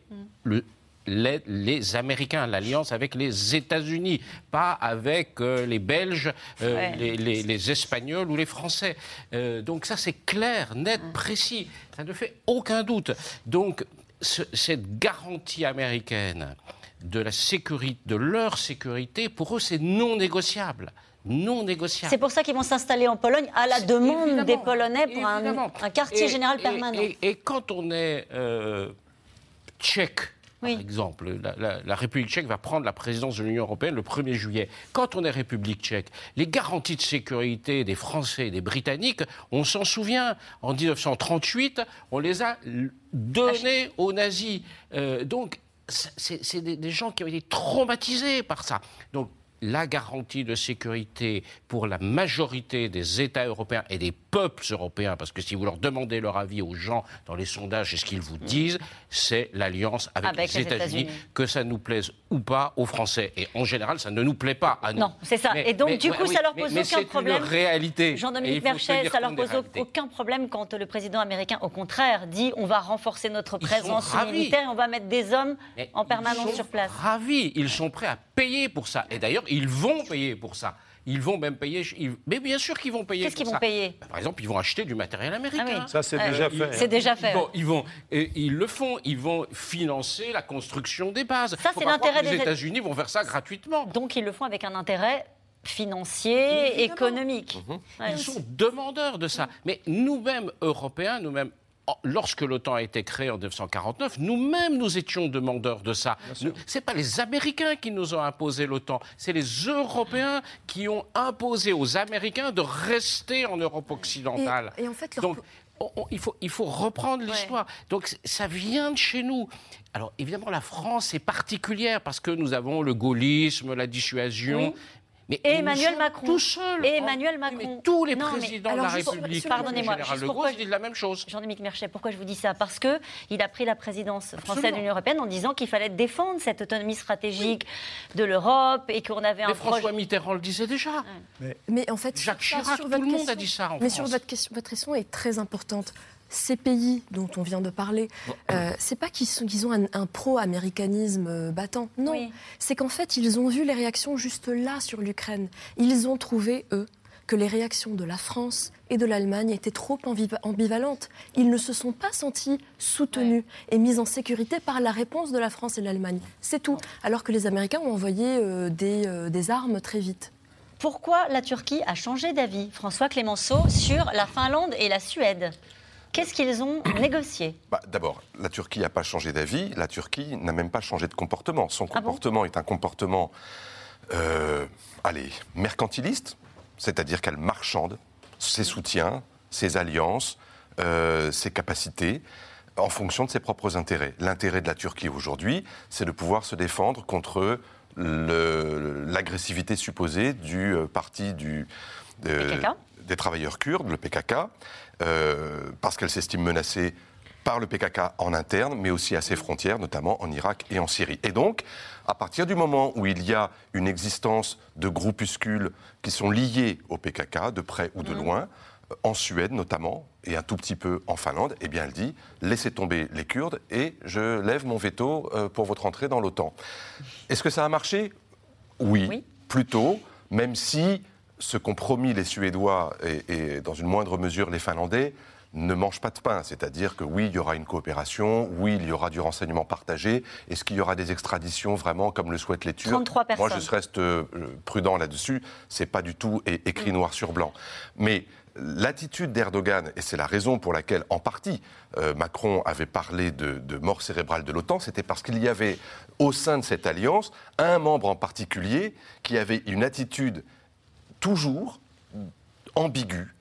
[SPEAKER 2] le les, Américains, l'alliance avec les États-Unis, pas avec euh, les Belges, euh, les, Espagnols ou les Français. Euh, donc ça, c'est clair, net, mm. précis. Ça ne fait aucun doute. Donc cette garantie américaine de la sécurité, de leur sécurité, pour eux, c'est non négociable non négociable.
[SPEAKER 1] C'est pour ça qu'ils vont s'installer en Pologne à la demande des Polonais pour un, quartier général permanent.
[SPEAKER 2] Et, quand on est tchèque, par exemple, la, République tchèque va prendre la présidence de l'Union européenne le 1er juillet. Quand on est République tchèque, les garanties de sécurité des Français et des Britanniques, on s'en souvient, en 1938, on les a données aux nazis. Euh, donc, c'est des, des, gens qui ont été traumatisés par ça. Donc, la garantie de sécurité pour la majorité des États européens et des peuples européens, parce que si vous leur demandez leur avis aux gens dans les sondages et ce qu'ils vous disent, c'est l'alliance avec, les, États-Unis, que ça nous plaise ou pas aux Français. Et en général, ça ne nous plaît pas à nous.
[SPEAKER 1] Non, c'est ça. et donc, du coup, ça leur pose aucun problème.
[SPEAKER 2] C'est réalité.
[SPEAKER 1] Jean-Dominique Merchet, ça leur pose aucun problème quand le président américain, au contraire, dit on va renforcer notre présence militaire et on va mettre des hommes en permanence sur place.
[SPEAKER 2] Ravis. Ils sont prêts à payer pour ça. Et d'ailleurs, ils vont payer pour ça. Ils vont même payer. Mais bien sûr qu'ils vont payer.
[SPEAKER 1] Qu'est-ce qu'ils vont payer?
[SPEAKER 2] Bah, Par exemple, ils vont acheter du matériel américain.
[SPEAKER 4] Ah ça, c'est déjà fait.
[SPEAKER 1] C'est déjà fait.
[SPEAKER 2] Ils, vont, ils, le font. Ils vont financer la construction des bases.
[SPEAKER 1] Ça, c'est l'intérêt
[SPEAKER 2] des États-Unis vont faire ça gratuitement.
[SPEAKER 1] Donc, ils le font avec un intérêt financier, économique.
[SPEAKER 2] Mhm. Ils sont demandeurs de ça. Mais nous-mêmes, Européens, nous-mêmes lorsque l'OTAN a été créée en 1949, nous-mêmes, nous étions demandeurs de ça. Ce n'est pas les Américains qui nous ont imposé l'OTAN, c'est les Européens qui ont imposé aux Américains de rester en Europe occidentale.
[SPEAKER 5] Et, en fait,
[SPEAKER 2] Donc, il, faut, il faut reprendre l'histoire. Donc ça vient de chez nous. Alors évidemment, la France est particulière parce que nous avons le gaullisme, la dissuasion,
[SPEAKER 1] et Emmanuel Macron.
[SPEAKER 2] Tout seul.
[SPEAKER 1] Et Emmanuel Macron.
[SPEAKER 2] tous les présidents de la République.
[SPEAKER 1] Pardonnez-moi.
[SPEAKER 2] Gaulle disent la même chose.
[SPEAKER 1] Jean-Dominique Merchet, pourquoi je vous dis ça? Parce que il a pris la présidence française de l'Union européenne en disant qu'il fallait défendre cette autonomie stratégique de l'Europe et qu'on avait un.
[SPEAKER 2] Mais François Mitterrand le disait déjà.
[SPEAKER 5] Mais, en fait,
[SPEAKER 2] Jacques Chirac, tout le monde a dit ça en
[SPEAKER 5] mais
[SPEAKER 2] France.
[SPEAKER 5] sur votre question, votre question est très importante ces pays dont on vient de parler, euh, c'est pas qu'ils ont un, pro-américanisme euh, battant. Non, c'est qu'en fait, ils ont vu les réactions juste là sur l'Ukraine. Ils ont trouvé, eux, que les réactions de la France et de l'Allemagne étaient trop ambivalentes. Ils ne se sont pas sentis soutenus et mis en sécurité par la réponse de la France et de l'Allemagne. C'est tout. Alors que les Américains ont envoyé euh, des, des armes très vite.
[SPEAKER 1] Pourquoi la Turquie a changé d'avis, François Clémenceau, sur la Finlande et la Suède? Qu'est-ce qu'ils ont négocié?
[SPEAKER 3] Bah, D'abord, la Turquie n'a pas changé d'avis, la Turquie n'a même pas changé de comportement. Son ah comportement est un comportement, euh, allez, mercantiliste, c'est-à-dire qu'elle marchande ses soutiens, ses alliances, euh, ses capacités en fonction de ses propres intérêts. L'intérêt de la Turquie aujourd'hui, c'est de pouvoir se défendre contre l'agressivité supposée du euh, parti du, des travailleurs kurdes, le PKK, euh, parce qu'elle s'estime menacée par le PKK en interne, mais aussi à ses frontières, notamment en Irak et en Syrie. Et donc, à partir du moment où il y a une existence de groupuscules qui sont liés au PKK, de près ou de mmh. loin, en Suède notamment, et un tout petit peu en Finlande, eh bien elle dit laissez tomber les Kurdes et je lève mon veto euh, pour votre entrée dans l'OTAN. Est-ce que ça a marché? Oui, oui, plutôt, même si ce qu'ont promis les Suédois et, dans une moindre mesure les Finlandais ne mange pas de pain. C'est-à-dire que oui, il y aura une coopération, oui, il y aura du renseignement partagé. Est-ce qu'il y aura des extraditions vraiment comme le souhaitent les Turcs?
[SPEAKER 1] 33 personnes.
[SPEAKER 3] Moi, je reste euh, prudent là-dessus. C'est pas du tout écrit noir sur blanc. Mais l'attitude d'Erdogan, et c'est la raison pour laquelle, en partie, euh, Macron avait parlé de, de mort cérébrale de l'OTAN, c'était parce qu'il y avait au sein de cette alliance un membre en particulier qui avait une attitude toujours ambiguë,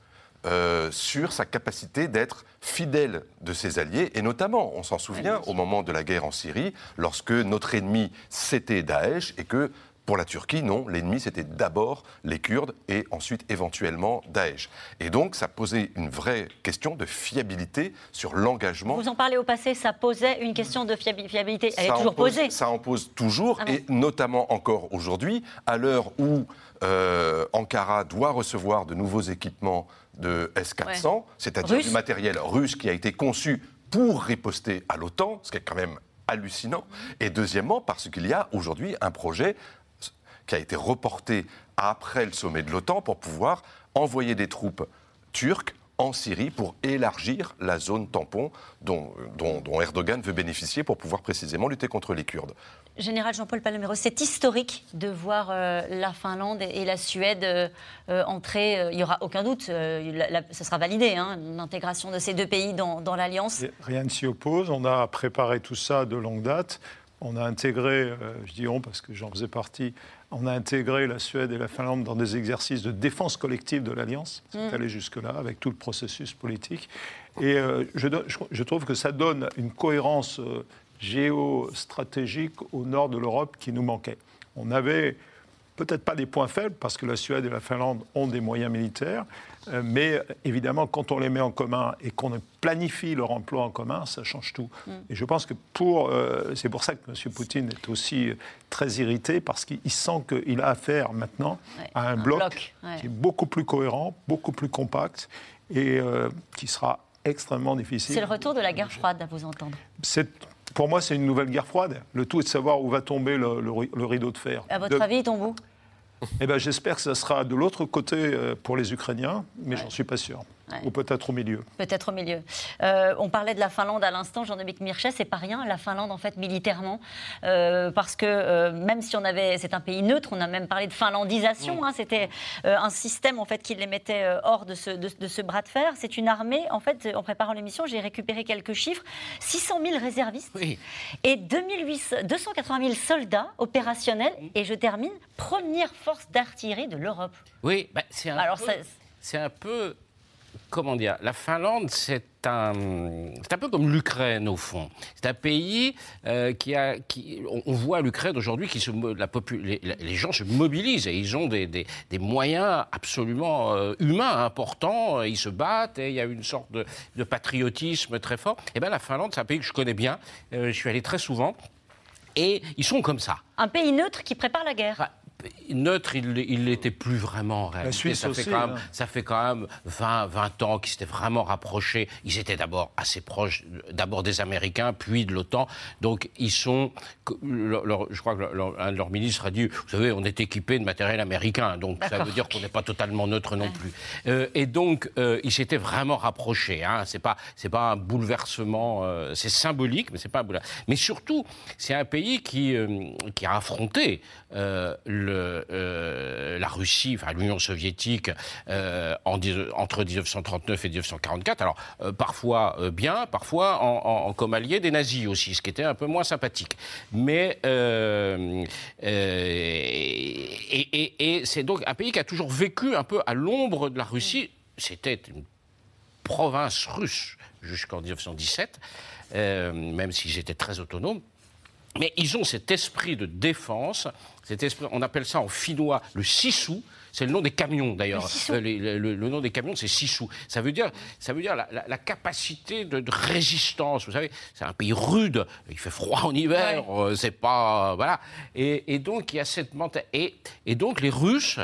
[SPEAKER 3] euh, sur sa capacité d'être fidèle de ses alliés, et notamment, on s'en souvient, au moment de la guerre en Syrie, lorsque notre ennemi c'était Daesh, et que pour la Turquie, non, l'ennemi c'était d'abord les Kurdes et ensuite éventuellement Daesh. Et donc ça posait une vraie question de fiabilité sur l'engagement.
[SPEAKER 1] Vous en parlez au passé, ça posait une question de fiabilité. Elle est toujours posée.
[SPEAKER 3] Ça en pose toujours, ah et notamment encore aujourd'hui, à l'heure où euh, Ankara doit recevoir de nouveaux équipements de S-400, c'est-à-dire du matériel russe qui a été conçu pour riposter à l'OTAN, ce qui est quand même hallucinant. Et deuxièmement, parce qu'il y a aujourd'hui un projet qui a été reporté après le sommet de l'OTAN pour pouvoir envoyer des troupes turques en Syrie pour élargir la zone tampon dont, dont, Erdogan veut bénéficier pour pouvoir précisément lutter contre les Kurdes.
[SPEAKER 1] Général Jean-Paul Palomero, c'est historique de voir euh, la Finlande et la Suède euh, euh, entrer. il n'y aura aucun doute, ce sera validé, hein, l'intégration de ces deux pays dans, dans l'Alliance.
[SPEAKER 4] Rien ne s'y oppose. On a préparé tout ça de longue date. On a intégré, je dis on parce que j'en faisais partie, on a intégré la Suède et la Finlande dans des exercices de défense collective de l'Alliance. C'est mm. allé jusque-là avec tout le processus politique. Et euh, je, trouve que ça donne une cohérence euh, géostratégique au nord de l'Europe qui nous manquait. On avait peut-être pas des points faibles, parce que la Suède et la Finlande ont des moyens militaires, euh, mais évidemment, quand on les met en commun et qu'on planifie leur emploi en commun, ça change tout. Mm. Et je pense que pour, euh, c'est pour ça que M. Poutine est aussi très irrité, parce qu'il sent qu'il a affaire maintenant à un, bloc, qui est beaucoup plus cohérent, beaucoup plus compact, et euh, qui sera extrêmement difficile.
[SPEAKER 1] C'est le retour de la guerre froide, à vous entendre.
[SPEAKER 4] Pour moi, c'est une nouvelle guerre froide. Le tout est de savoir où va tomber le, rideau de fer.
[SPEAKER 1] À votre avis, il tombe où
[SPEAKER 4] eh ben, J'espère que ça sera de l'autre côté euh, pour les Ukrainiens, mais j'en suis pas sûr. Ou peut-être au milieu.
[SPEAKER 1] Peut-être au milieu. Euh, on parlait de la Finlande à l'instant, Jean-Dominique Mirchet, c'est pas rien, la Finlande, en fait, militairement, euh, parce que même si on avait. C'est un pays neutre, on a même parlé de finlandisation, hein, c'était un système, en fait, qui les mettait hors de ce, de, ce bras de fer. C'est une armée, en fait, en préparant l'émission, j'ai récupéré quelques chiffres 600 000 réservistes et 280 000 soldats opérationnels. Et je termine, première force d'artillerie de l'Europe.
[SPEAKER 2] Oui, bah, c'est un, un peu comment dire, la Finlande, c'est un, c'est un peu comme l'Ukraine au fond. C'est un pays euh, qui a, qui, on, voit l'Ukraine aujourd'hui qui se, la les, les, gens se mobilisent et ils ont des, des, des moyens absolument euh, humains importants. Ils se battent et il y a une sorte de, de patriotisme très fort. Et eh bien la Finlande, c'est un pays que je connais bien. Euh, je suis allé très souvent. Et ils sont comme ça.
[SPEAKER 1] Un pays neutre qui prépare la guerre
[SPEAKER 2] neutre, il n'était plus vraiment en réalité. ça, fait quand même, hein. ça fait quand même 20, 20 ans qu'ils s'étaient vraiment rapprochés. Ils étaient d'abord assez proches, d'abord des Américains, puis de l'OTAN. Donc ils sont, je crois qu'un de leurs ministres a dit, vous savez, on est équipé de matériel américain, donc ça veut dire qu'on n'est pas totalement neutre non plus. Euh, et donc euh, ils s'étaient vraiment rapprochés. Hein. C'est pas, c'est pas un bouleversement, euh, c'est symbolique, mais c'est pas un bouleversement. Mais surtout, c'est un pays qui, qui a affronté le euh, la Russie, enfin l'Union soviétique, euh, entre 1939 et 1944. Alors euh, parfois bien, parfois en, comme allié des nazis aussi, ce qui était un peu moins sympathique. Mais et, c'est donc un pays qui a toujours vécu un peu à l'ombre de la Russie. C'était une province russe jusqu'en 1917, même s'ils étaient très autonomes. Mais ils ont cet esprit de défense, cet esprit, on appelle ça en finnois le sissou, c'est le nom des camions d'ailleurs. Euh, le, nom des camions, c'est sissou. Ça veut dire, ça veut dire la, capacité de, résistance. Vous savez, c'est un pays rude. Il fait froid en hiver. Euh, c'est pas voilà. Et, donc il y a cette mentalité. Et, donc les Russes,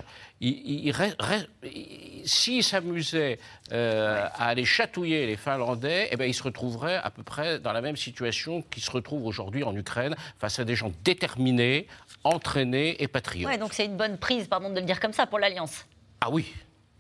[SPEAKER 2] s'ils s'amusaient euh, à aller chatouiller les Finlandais, eh bien, ils se retrouveraient à peu près dans la même situation qu'ils se retrouvent aujourd'hui en Ukraine, face à des gens déterminés, entraînés et patriotes.
[SPEAKER 1] Ouais, donc c'est une bonne prise, pardon de le dire comme ça, pour l'Alliance.
[SPEAKER 2] Ah oui,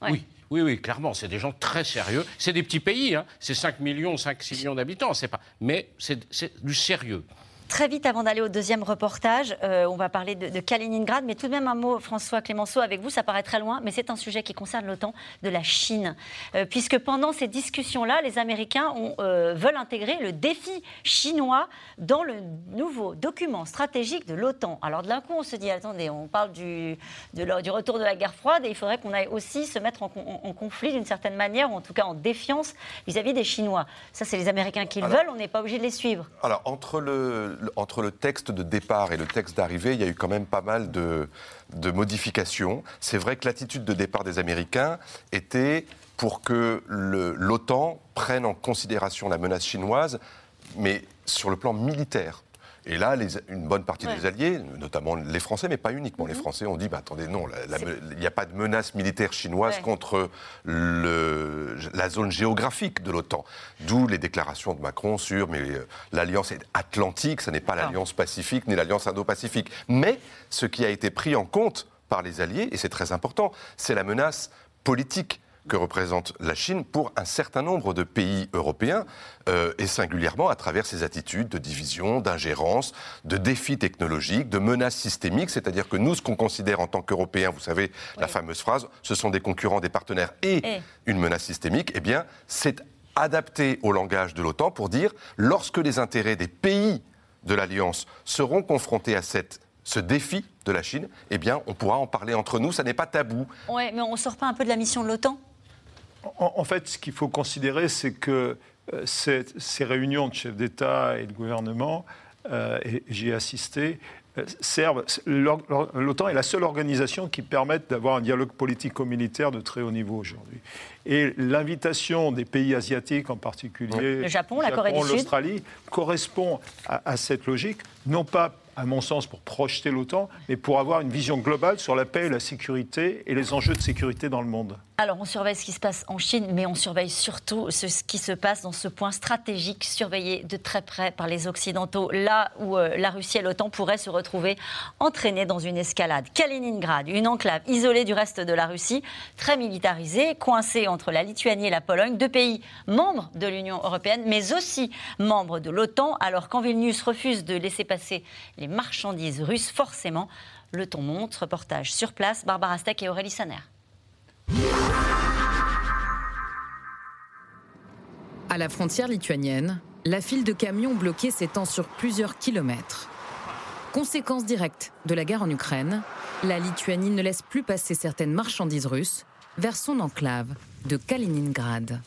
[SPEAKER 2] oui. Oui, oui, clairement, c'est des gens très sérieux. C'est des petits pays, hein. c'est 5 millions, 5-6 millions d'habitants, c'est pas. Mais c'est du sérieux.
[SPEAKER 1] Très vite, avant d'aller au deuxième reportage, euh, on va parler de, Kaliningrad, mais tout de même un mot, François Clémenceau, avec vous, ça paraît très loin, mais c'est un sujet qui concerne l'OTAN de la Chine. Euh, puisque pendant ces discussions-là, les Américains euh, veulent intégrer le défi chinois dans le nouveau document stratégique de l'OTAN. Alors d'un coup, on se dit, attendez, on parle du, du retour de la guerre froide, et il faudrait qu'on aille aussi se mettre en, conflit d'une certaine manière, ou en tout cas en défiance vis-à-vis des Chinois. Ça, c'est les Américains qui le veulent, on n'est pas obligé de les suivre.
[SPEAKER 3] Alors, entre le entre le texte de départ et le texte d'arrivée, il y a eu quand même pas mal de, modifications. C'est vrai que l'attitude de départ des Américains était pour que l'OTAN prenne en considération la menace chinoise, mais sur le plan militaire. Et là, une bonne partie des alliés, notamment les Français, mais pas uniquement les mhm. Français, ont dit bah, attendez, non, il n'y a pas de menace militaire chinoise contre la zone géographique de l'OTAN. D'où les déclarations de Macron sur mais euh, l'alliance atlantique, ce n'est pas l'alliance pacifique ni l'alliance indo-pacifique. Mais ce qui a été pris en compte par les alliés, et c'est très important, c'est la menace politique que représente la Chine pour un certain nombre de pays européens, euh, et singulièrement à travers ses attitudes de division, d'ingérence, de défis technologiques, de menaces systémiques, c'est-à-dire que nous, ce qu'on considère en tant qu'Européens, vous savez, la fameuse phrase, ce sont des concurrents, des partenaires et, une menace systémique, eh bien, c'est adapté au langage de l'OTAN pour dire, lorsque les intérêts des pays de l'Alliance seront confrontés à cette ce défi de la Chine, eh bien, on pourra en parler entre nous, ça n'est pas tabou.
[SPEAKER 1] Oui, mais on ne sort pas un peu de la mission de l'OTAN?
[SPEAKER 4] En, fait, ce qu'il faut considérer, c'est que euh, ces, réunions de chefs d'État et de gouvernement, euh, et j'y ai assisté, euh, servent. L'OTAN est la seule organisation qui permette d'avoir un dialogue politico-militaire de très haut niveau aujourd'hui. Et l'invitation des pays asiatiques, en particulier
[SPEAKER 1] le Japon, la Corée du Sud,
[SPEAKER 4] l'Australie, correspond à, à, cette logique, non pas à mon sens, pour projeter l'OTAN, mais pour avoir une vision globale sur la paix et la sécurité et les enjeux de sécurité dans le monde.
[SPEAKER 1] Alors, on surveille ce qui se passe en Chine, mais on surveille surtout ce, qui se passe dans ce point stratégique surveillé de très près par les Occidentaux, là où euh, la Russie et l'OTAN pourraient se retrouver entraînées dans une escalade. Kaliningrad, une enclave isolée du reste de la Russie, très militarisée, coincée entre la Lituanie et la Pologne, deux pays membres de l'Union européenne, mais aussi membres de l'OTAN, alors quand Vilnius refuse de laisser passer les marchandises russes, forcément, le ton monte. Reportage sur place, Barbara Steck et Aurélie Saner.
[SPEAKER 9] À la frontière lituanienne, la file de camions bloqués s'étend sur plusieurs kilomètres. Conséquence directe de la guerre en Ukraine, la Lituanie ne laisse plus passer certaines marchandises russes vers son enclave de Kaliningrad.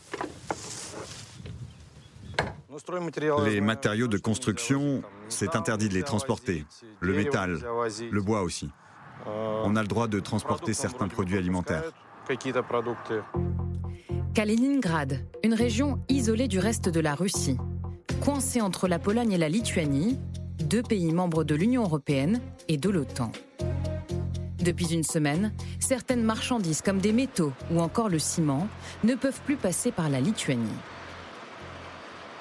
[SPEAKER 7] Les matériaux de construction, c'est interdit de les transporter. Le métal, le bois aussi. On a le droit de transporter certains produits alimentaires.
[SPEAKER 9] Kaliningrad, une région isolée du reste de la Russie, coincée entre la Pologne et la Lituanie, deux pays membres de l'Union européenne et de l'OTAN. Depuis une semaine, certaines marchandises comme des métaux ou encore le ciment ne peuvent plus passer par la Lituanie.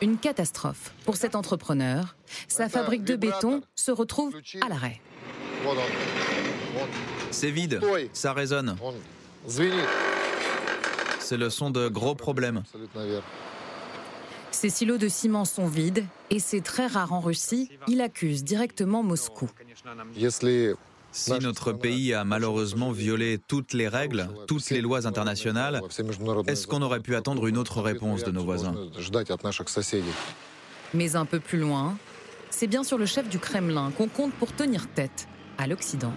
[SPEAKER 9] Une catastrophe pour cet entrepreneur. Sa fabrique de béton se retrouve à l'arrêt.
[SPEAKER 6] C'est vide, ça résonne. C'est le son de gros problèmes.
[SPEAKER 9] Ces silos de ciment sont vides et c'est très rare en Russie. Il accuse directement Moscou.
[SPEAKER 6] Si notre pays a malheureusement violé toutes les règles, toutes les lois internationales, est-ce qu'on aurait pu attendre une autre réponse de nos voisins?
[SPEAKER 9] Mais un peu plus loin, c'est bien sur le chef du Kremlin qu'on compte pour tenir tête à l'Occident.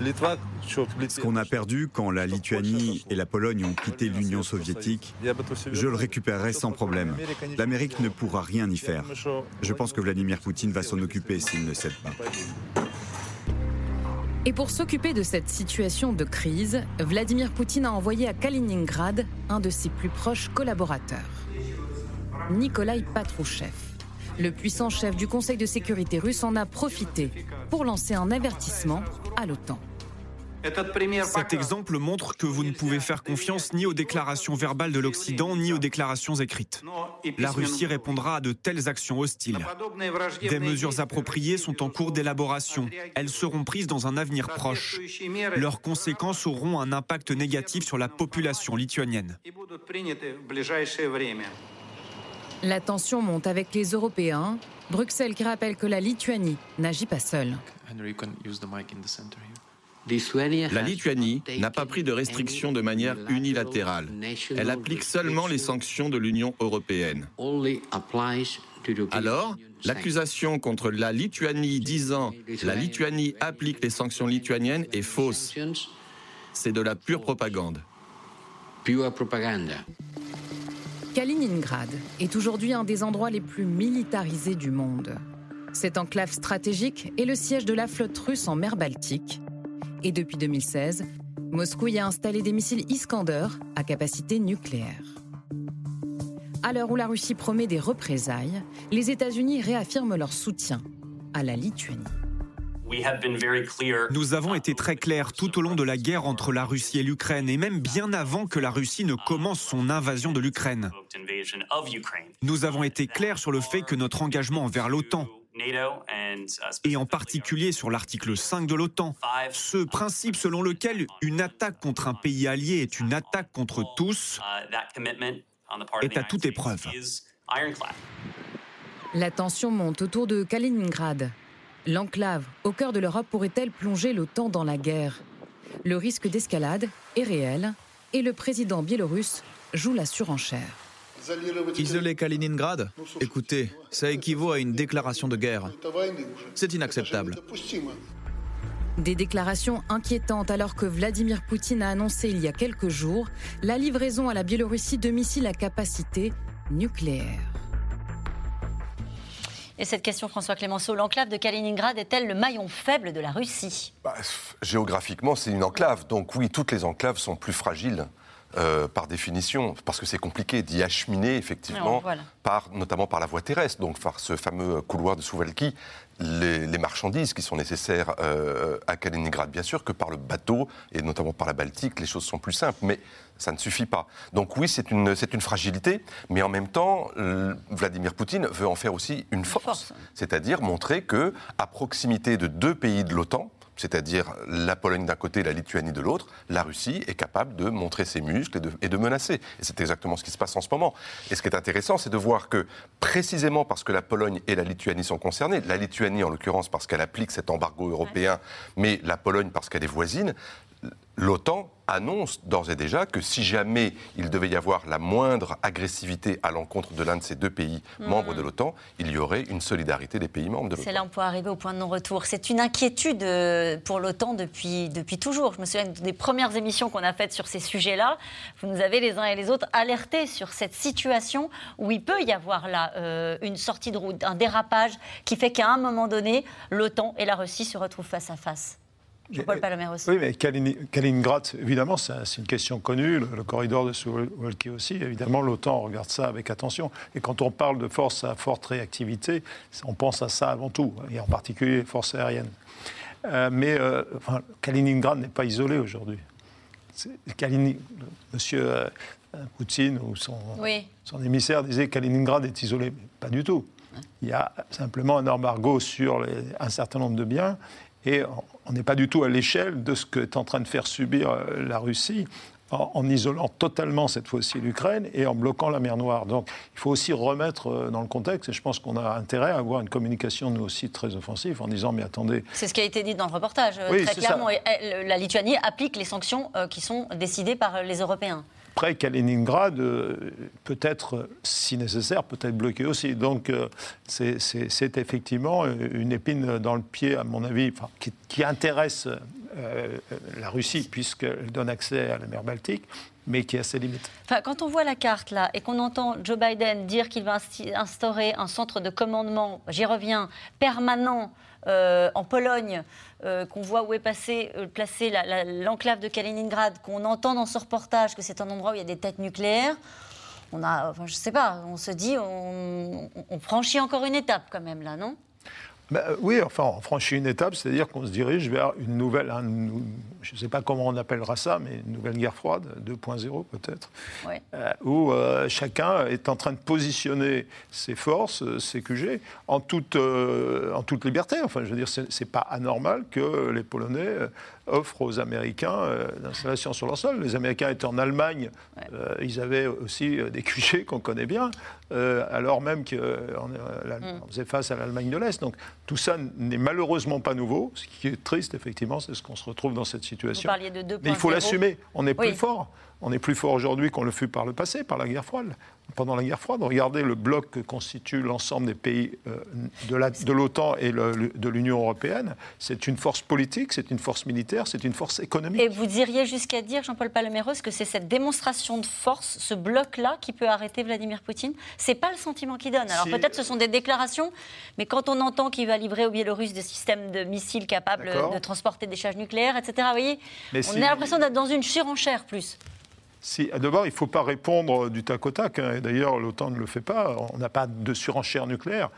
[SPEAKER 7] Ce qu'on a perdu quand la Lituanie et la Pologne ont quitté l'Union soviétique, je le récupérerai sans problème. L'Amérique ne pourra rien y faire. Je pense que Vladimir Poutine va s'en occuper s'il ne cède pas.
[SPEAKER 9] Et pour s'occuper de cette situation de crise, Vladimir Poutine a envoyé à Kaliningrad un de ses plus proches collaborateurs, Nikolai Patrouchev. Le puissant chef du Conseil de sécurité russe en a profité pour lancer un avertissement à l'OTAN.
[SPEAKER 10] Cet exemple montre que vous ne pouvez faire confiance ni aux déclarations verbales de l'Occident ni aux déclarations écrites. La Russie répondra à de telles actions hostiles. Des mesures appropriées sont en cours d'élaboration. Elles seront prises dans un avenir proche. Leurs conséquences auront un impact négatif sur la population lituanienne.
[SPEAKER 9] La tension monte avec les Européens. Bruxelles qui rappelle que la Lituanie n'agit pas seule.
[SPEAKER 11] La Lituanie n'a pas pris de restrictions de manière unilatérale. Elle applique seulement les sanctions de l'Union européenne. Alors, l'accusation contre la Lituanie disant la Lituanie applique les sanctions lituaniennes est fausse. C'est de la pure propagande.
[SPEAKER 9] Kaliningrad est aujourd'hui un des endroits les plus militarisés du monde. Cette enclave stratégique est le siège de la flotte russe en mer Baltique et depuis 2016, Moscou y a installé des missiles Iskander à capacité nucléaire. À l'heure où la Russie promet des représailles, les États-Unis réaffirment leur soutien à la Lituanie.
[SPEAKER 10] Nous avons été très clairs tout au long de la guerre entre la Russie et l'Ukraine, et même bien avant que la Russie ne commence son invasion de l'Ukraine. Nous avons été clairs sur le fait que notre engagement envers l'OTAN et en particulier sur l'article 5 de l'OTAN, ce principe selon lequel une attaque contre un pays allié est une attaque contre tous est à toute épreuve.
[SPEAKER 9] La tension monte autour de Kaliningrad. L'enclave au cœur de l'Europe pourrait-elle plonger l'OTAN dans la guerre? Le risque d'escalade est réel et le président biélorusse joue la surenchère.
[SPEAKER 6] Isoler Kaliningrad Écoutez, ça équivaut à une déclaration de guerre. C'est inacceptable.
[SPEAKER 9] Des déclarations inquiétantes alors que Vladimir Poutine a annoncé il y a quelques jours la livraison à la Biélorussie de missiles à capacité nucléaire.
[SPEAKER 1] Et cette question, François Clémenceau, l'enclave de Kaliningrad est-elle le maillon faible de la Russie?
[SPEAKER 3] Bah, Géographiquement, c'est une enclave. Donc oui, toutes les enclaves sont plus fragiles euh, par définition, parce que c'est compliqué d'y acheminer effectivement, par, notamment par la voie terrestre, donc par ce fameux couloir de Souvalki, les, marchandises qui sont nécessaires euh, à Kaliningrad, bien sûr, que par le bateau, et notamment par la Baltique, les choses sont plus simples, mais ça ne suffit pas. Donc oui, c'est une, une fragilité, mais en même temps, Vladimir Poutine veut en faire aussi une force, c'est-à-dire montrer que à proximité de deux pays de l'OTAN, c'est-à-dire la Pologne d'un côté et la Lituanie de l'autre, la Russie est capable de montrer ses muscles et de, menacer. Et c'est exactement ce qui se passe en ce moment. Et ce qui est intéressant, c'est de voir que précisément parce que la Pologne et la Lituanie sont concernées, la Lituanie en l'occurrence parce qu'elle applique cet embargo européen, mais la Pologne parce qu'elle est voisine, l'OTAN annonce d'ores et déjà que si jamais il devait y avoir la moindre agressivité à l'encontre de l'un de ces deux pays hmm. membres de l'OTAN, il y aurait une solidarité des pays membres de l'OTAN.
[SPEAKER 1] C'est là on peut arriver au point de non-retour. C'est une inquiétude euh, pour l'OTAN depuis, depuis toujours. Je me souviens des premières émissions qu'on a faites sur ces sujets-là. Vous nous avez les uns et les autres alertés sur cette situation où il peut y avoir là euh, une sortie de route, un dérapage qui fait qu'à un moment donné, l'OTAN et la Russie se retrouvent face à face. Jean-Paul aussi.
[SPEAKER 4] Oui, mais Kaliningrad, évidemment, c'est une question connue. Le, corridor de Suwalki aussi. Évidemment, l'OTAN regarde ça avec attention. Et quand on parle de forces à forte réactivité, on pense à ça avant tout, et en particulier les forces aériennes. Euh, mais euh, Kaliningrad n'est pas isolé aujourd'hui. Monsieur euh, Poutine ou son, son émissaire disait Kaliningrad est isolé. pas du tout. Il y a simplement un embargo sur un certain nombre de biens et on n'est pas du tout à l'échelle de ce qu'est en train de faire subir euh, la Russie en, isolant totalement cette fois-ci l'Ukraine et en bloquant la mer Noire. Donc il faut aussi remettre euh, dans le contexte, et je pense qu'on a intérêt à avoir une communication, nous aussi, très offensive, en disant, mais attendez...
[SPEAKER 1] C'est ce qui a été dit dans le reportage, euh, très clairement. la Lituanie applique les sanctions qui sont décidées par les Européens.
[SPEAKER 4] Après, Kaliningrad peut être, si nécessaire, peut être bloqué aussi. Donc, c'est effectivement une épine dans le pied, à mon avis, qui, qui, intéresse euh, la Russie, puisqu'elle donne accès à la mer Baltique, mais qui a ses limites.
[SPEAKER 1] Enfin, quand on voit la carte là et qu'on entend Joe Biden dire qu'il va instaurer un centre de commandement, j'y reviens, permanent euh, en Pologne, euh, qu'on voit où est passé, placée l'enclave de Kaliningrad, qu'on entend dans ce reportage que c'est un endroit où il y a des têtes nucléaires, on a, enfin, je sais pas, on se dit, on franchit encore une étape quand même là, non?
[SPEAKER 4] Ben, euh, oui, enfin, on franchit une étape, c'est-à-dire qu'on se dirige vers une nouvelle, je ne sais pas comment on appellera ça, mais une nouvelle guerre froide, 2.0 peut-être, euh, où euh, chacun est en train de positionner ses forces, ses QG, en toute, en toute liberté. Enfin, je veux dire, c'est pas anormal que les Polonais offrent aux Américains l'installation sur leur sol. Les Américains étaient en Allemagne, ils avaient aussi des QG qu'on connaît bien, alors même qu'on mm. faisait face à l'Allemagne de l'Est. Donc tout ça n'est malheureusement pas nouveau. Ce qui est triste, effectivement, c'est ce qu'on se retrouve dans cette situation.
[SPEAKER 1] Vous parliez de
[SPEAKER 4] Mais il faut l'assumer. On est plus fort. On est plus fort aujourd'hui qu'on le fut par le passé, par la guerre froide pendant la guerre froide. Regardez le bloc que constitue l'ensemble des pays euh, de l'OTAN et de l'Union européenne. C'est une force politique, c'est une force militaire, c'est une force économique.
[SPEAKER 1] Et vous diriez jusqu'à dire, Jean-Paul Paloméros, que c'est cette démonstration de force, ce bloc-là, qui peut arrêter Vladimir Poutine? C'est pas le sentiment qu'il donne. Alors peut-être ce sont des déclarations, mais quand on entend qu'il va livrer aux Biélorusses des systèmes de missiles capables de transporter des charges nucléaires, etc., vous voyez, on a l'impression d'être dans une surenchère plus.
[SPEAKER 4] Si, D'abord, il ne faut pas répondre du tac au tac. Hein. D'ailleurs, l'OTAN ne le fait pas. On n'a pas de surenchère nucléaire.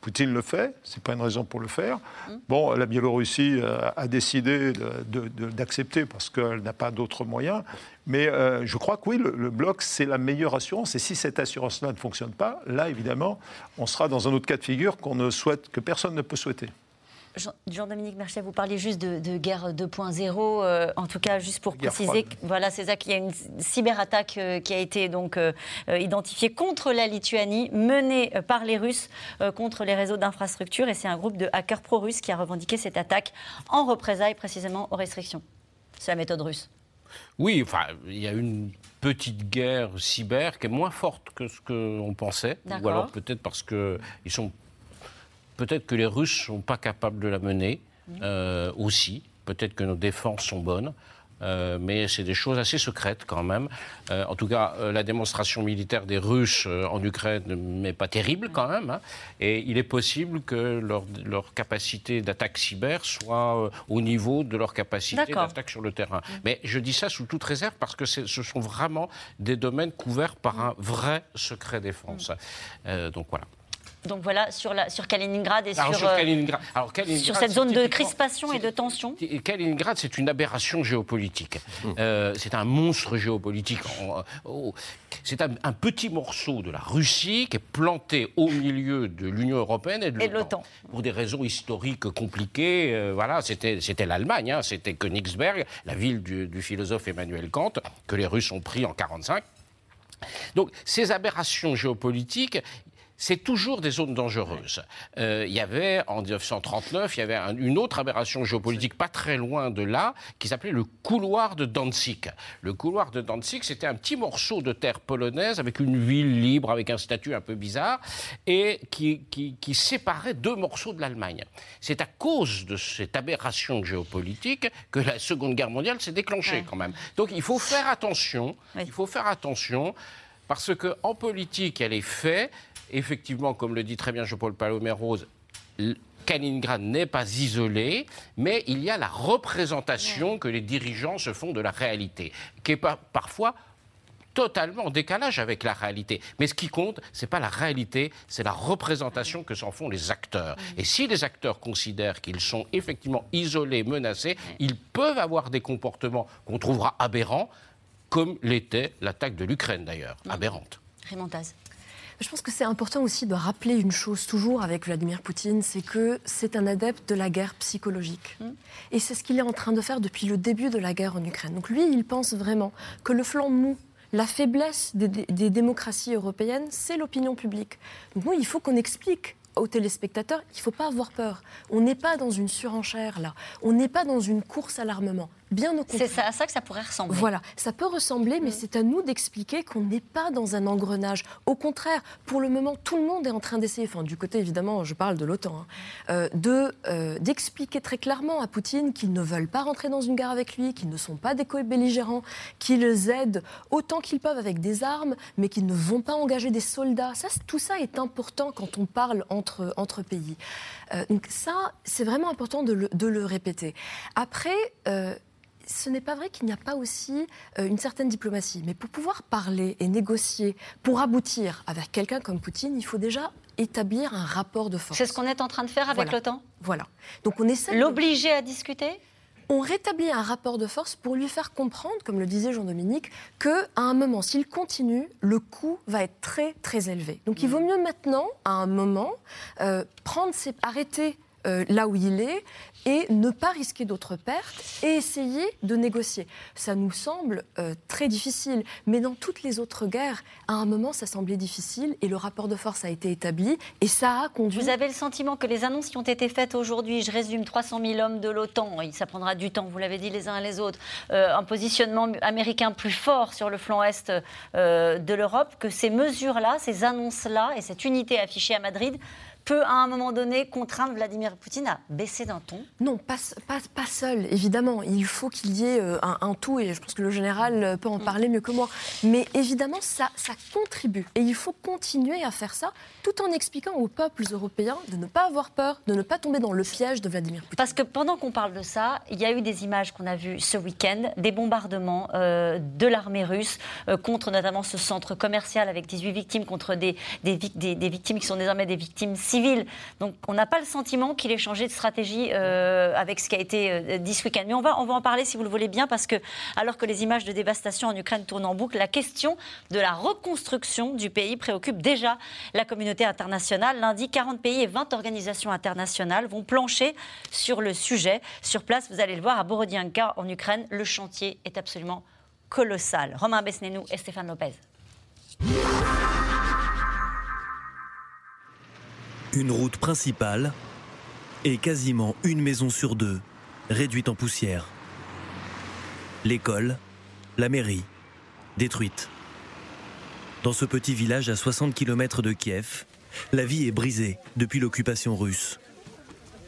[SPEAKER 4] Poutine le fait, ce n'est pas une raison pour le faire. Mmh. Bon, la Biélorussie euh, a décidé d'accepter parce qu'elle n'a pas d'autres moyens. Mais euh, je crois que oui, le bloc, c'est la meilleure assurance. Et si cette assurance-là ne fonctionne pas, là, évidemment, on sera dans un autre cas de figure qu'on ne souhaite, que personne ne peut souhaiter.
[SPEAKER 1] Jean-Dominique Merchet, vous parliez juste de, guerre 2.0, euh, en tout cas juste pour préciser, voilà, c'est ça qu'il y a une cyberattaque euh, qui a été donc euh, identifiée contre la Lituanie, menée par les Russes contre les réseaux d'infrastructures, et c'est un groupe de hackers pro-russes qui a revendiqué cette attaque en représailles précisément aux restrictions. C'est la méthode russe.
[SPEAKER 2] Oui, enfin, il y a une petite guerre cyber qui est moins forte que ce qu'on pensait, ou alors peut-être parce qu'ils sont Peut-être que les Russes ne sont pas capables de la mener euh, aussi. Peut-être que nos défenses sont bonnes. Euh, mais c'est des choses assez secrètes quand même. Euh, en tout cas, la démonstration militaire des Russes en Ukraine n'est pas terrible quand même. Hein. et il est possible que leur, leur capacité d'attaque cyber soit au niveau de leur capacité d'attaque sur le terrain. Mais je dis ça sous toute réserve parce que ce sont vraiment des domaines couverts par un vrai secret défense. donc voilà.
[SPEAKER 1] Donc voilà, sur, la, sur Kaliningrad et sur, euh, sur, cette zone de crispation et de tension.
[SPEAKER 2] Kaliningrad, c'est une aberration géopolitique. Hum. Euh, c'est un monstre géopolitique. Oh, c'est un, petit morceau de la Russie qui est planté au milieu de l'Union européenne et de l'OTAN. Pour des raisons historiques compliquées, euh, voilà, c'était l'Allemagne, hein, c'était Königsberg, la ville du, du philosophe Emmanuel Kant, que les Russes ont pris en 1945. Donc ces aberrations géopolitiques, c'est toujours des zones dangereuses. Euh, il y avait, en 1939, il y avait une autre aberration géopolitique pas très loin de là, qui s'appelait le couloir de Danzig. Le couloir de Danzig, c'était un petit morceau de terre polonaise avec une ville libre, avec un statut un peu bizarre, et qui, qui séparait deux morceaux de l'Allemagne. C'est à cause de cette aberration géopolitique que la Seconde Guerre mondiale s'est déclenchée quand même. Donc il faut faire attention, il faut faire attention, parce qu'en politique, elle est faite effectivement, comme le dit très bien Jean-Paul Palomé-Rose, Kaliningrad n'est pas isolé, mais il y a la représentation que les dirigeants se font de la réalité, qui est parfois totalement en décalage avec la réalité. Mais ce qui compte, ce n'est pas la réalité, c'est la représentation que s'en font les acteurs. Et si les acteurs considèrent qu'ils sont effectivement isolés, menacés, ils peuvent avoir des comportements qu'on trouvera aberrants, comme l'était l'attaque de l'Ukraine d'ailleurs, aberrante.
[SPEAKER 1] Rémontaz.
[SPEAKER 5] Je pense que c'est important aussi de rappeler une chose toujours avec Vladimir Poutine, c'est que c'est un adepte de la guerre psychologique. Mm. Et c'est ce qu'il est en train de faire depuis le début de la guerre en Ukraine. Donc lui, il pense vraiment que le flanc mou, la faiblesse des, des démocraties européennes, c'est l'opinion publique. Donc nous, il faut qu'on explique aux téléspectateurs, il ne faut pas avoir peur. On n'est pas dans une surenchère là. On n'est pas dans une course à l'armement. Bien au contraire.
[SPEAKER 1] C'est à ça que ça pourrait ressembler.
[SPEAKER 5] Voilà, ça peut ressembler, mais mm. c'est à nous d'expliquer qu'on n'est pas dans un engrenage. Au contraire, pour le moment, tout le monde est en train d'essayer, enfin du côté évidemment, je parle de l'OTAN, hein, euh, de euh, d'expliquer très clairement à Poutine qu'ils ne veulent pas rentrer dans une guerre avec lui, qu'ils ne sont pas des co-belligérants, qu'ils aident autant qu'ils peuvent avec des armes, mais qu'ils ne vont pas engager des soldats. Ça, tout ça est important quand on parle entre, entre pays. Euh, donc ça, c'est vraiment important de le, de le répéter. Après, ce n'est pas vrai qu'il n'y a pas aussi euh, une certaine diplomatie. Mais pour pouvoir parler et négocier, pour aboutir avec quelqu'un comme Poutine, il faut déjà établir un rapport de force.
[SPEAKER 1] C'est ce qu'on est en train de faire avec l'OTAN?
[SPEAKER 5] Voilà. Donc on essaie.
[SPEAKER 1] L'obliger à discuter?
[SPEAKER 5] On rétablit un rapport de force pour lui faire comprendre, comme le disait Jean-Dominique, qu'à un moment, s'il continue, le coût va être très très élevé. Donc il vaut mieux maintenant, à un moment, euh, prendre ses, arrêter euh, là où il est et ne pas risquer d'autres pertes et essayer de négocier. Ça nous semble euh, très difficile, mais dans toutes les autres guerres, à un moment, ça semblait difficile et le rapport de force a été établi et ça a conduit.
[SPEAKER 1] Vous avez le sentiment que les annonces qui ont été faites aujourd'hui, je résume 300 000 hommes de l'OTAN, ça prendra du temps, vous l'avez dit les uns et les autres, euh, un positionnement américain plus fort sur le flanc est de l'Europe, que ces mesures-là, ces annonces-là et cette unité affichée à Madrid peut à un moment donné contraindre Vladimir Poutine à baisser d'un ton?
[SPEAKER 5] Non, pas, pas, pas, seul, évidemment. Il faut qu'il y ait euh, un, tout, et je pense que le général peut en mm. parler mieux que moi. Mais évidemment, ça, ça contribue. Et il faut continuer à faire ça, tout en expliquant aux peuples européens de ne pas avoir peur, de ne pas tomber dans le piège de Vladimir Poutine.
[SPEAKER 1] Parce que pendant qu'on parle de ça, il y a eu des images qu'on a vues ce week-end, des bombardements euh, de l'armée russe euh, contre notamment ce centre commercial avec 18 victimes, contre des, des, des, des victimes qui sont désormais des victimes donc on n'a pas le sentiment qu'il ait changé de stratégie euh, avec ce qui a été euh, dit ce week-end. Mais on va, en parler si vous le voulez bien, parce que alors que les images de dévastation en Ukraine tournent en boucle, la question de la reconstruction du pays préoccupe déjà la communauté internationale. Lundi, 40 pays et 20 organisations internationales vont plancher sur le sujet. Sur place, vous allez le voir, à Borodianka, en Ukraine, le chantier est absolument colossal. Romain Besnenou et Stéphane Lopez.
[SPEAKER 8] Une route principale et quasiment une maison sur deux réduite en poussière. L'école, la mairie, détruite. Dans ce petit village à 60 km de Kiev, la vie est brisée depuis l'occupation russe.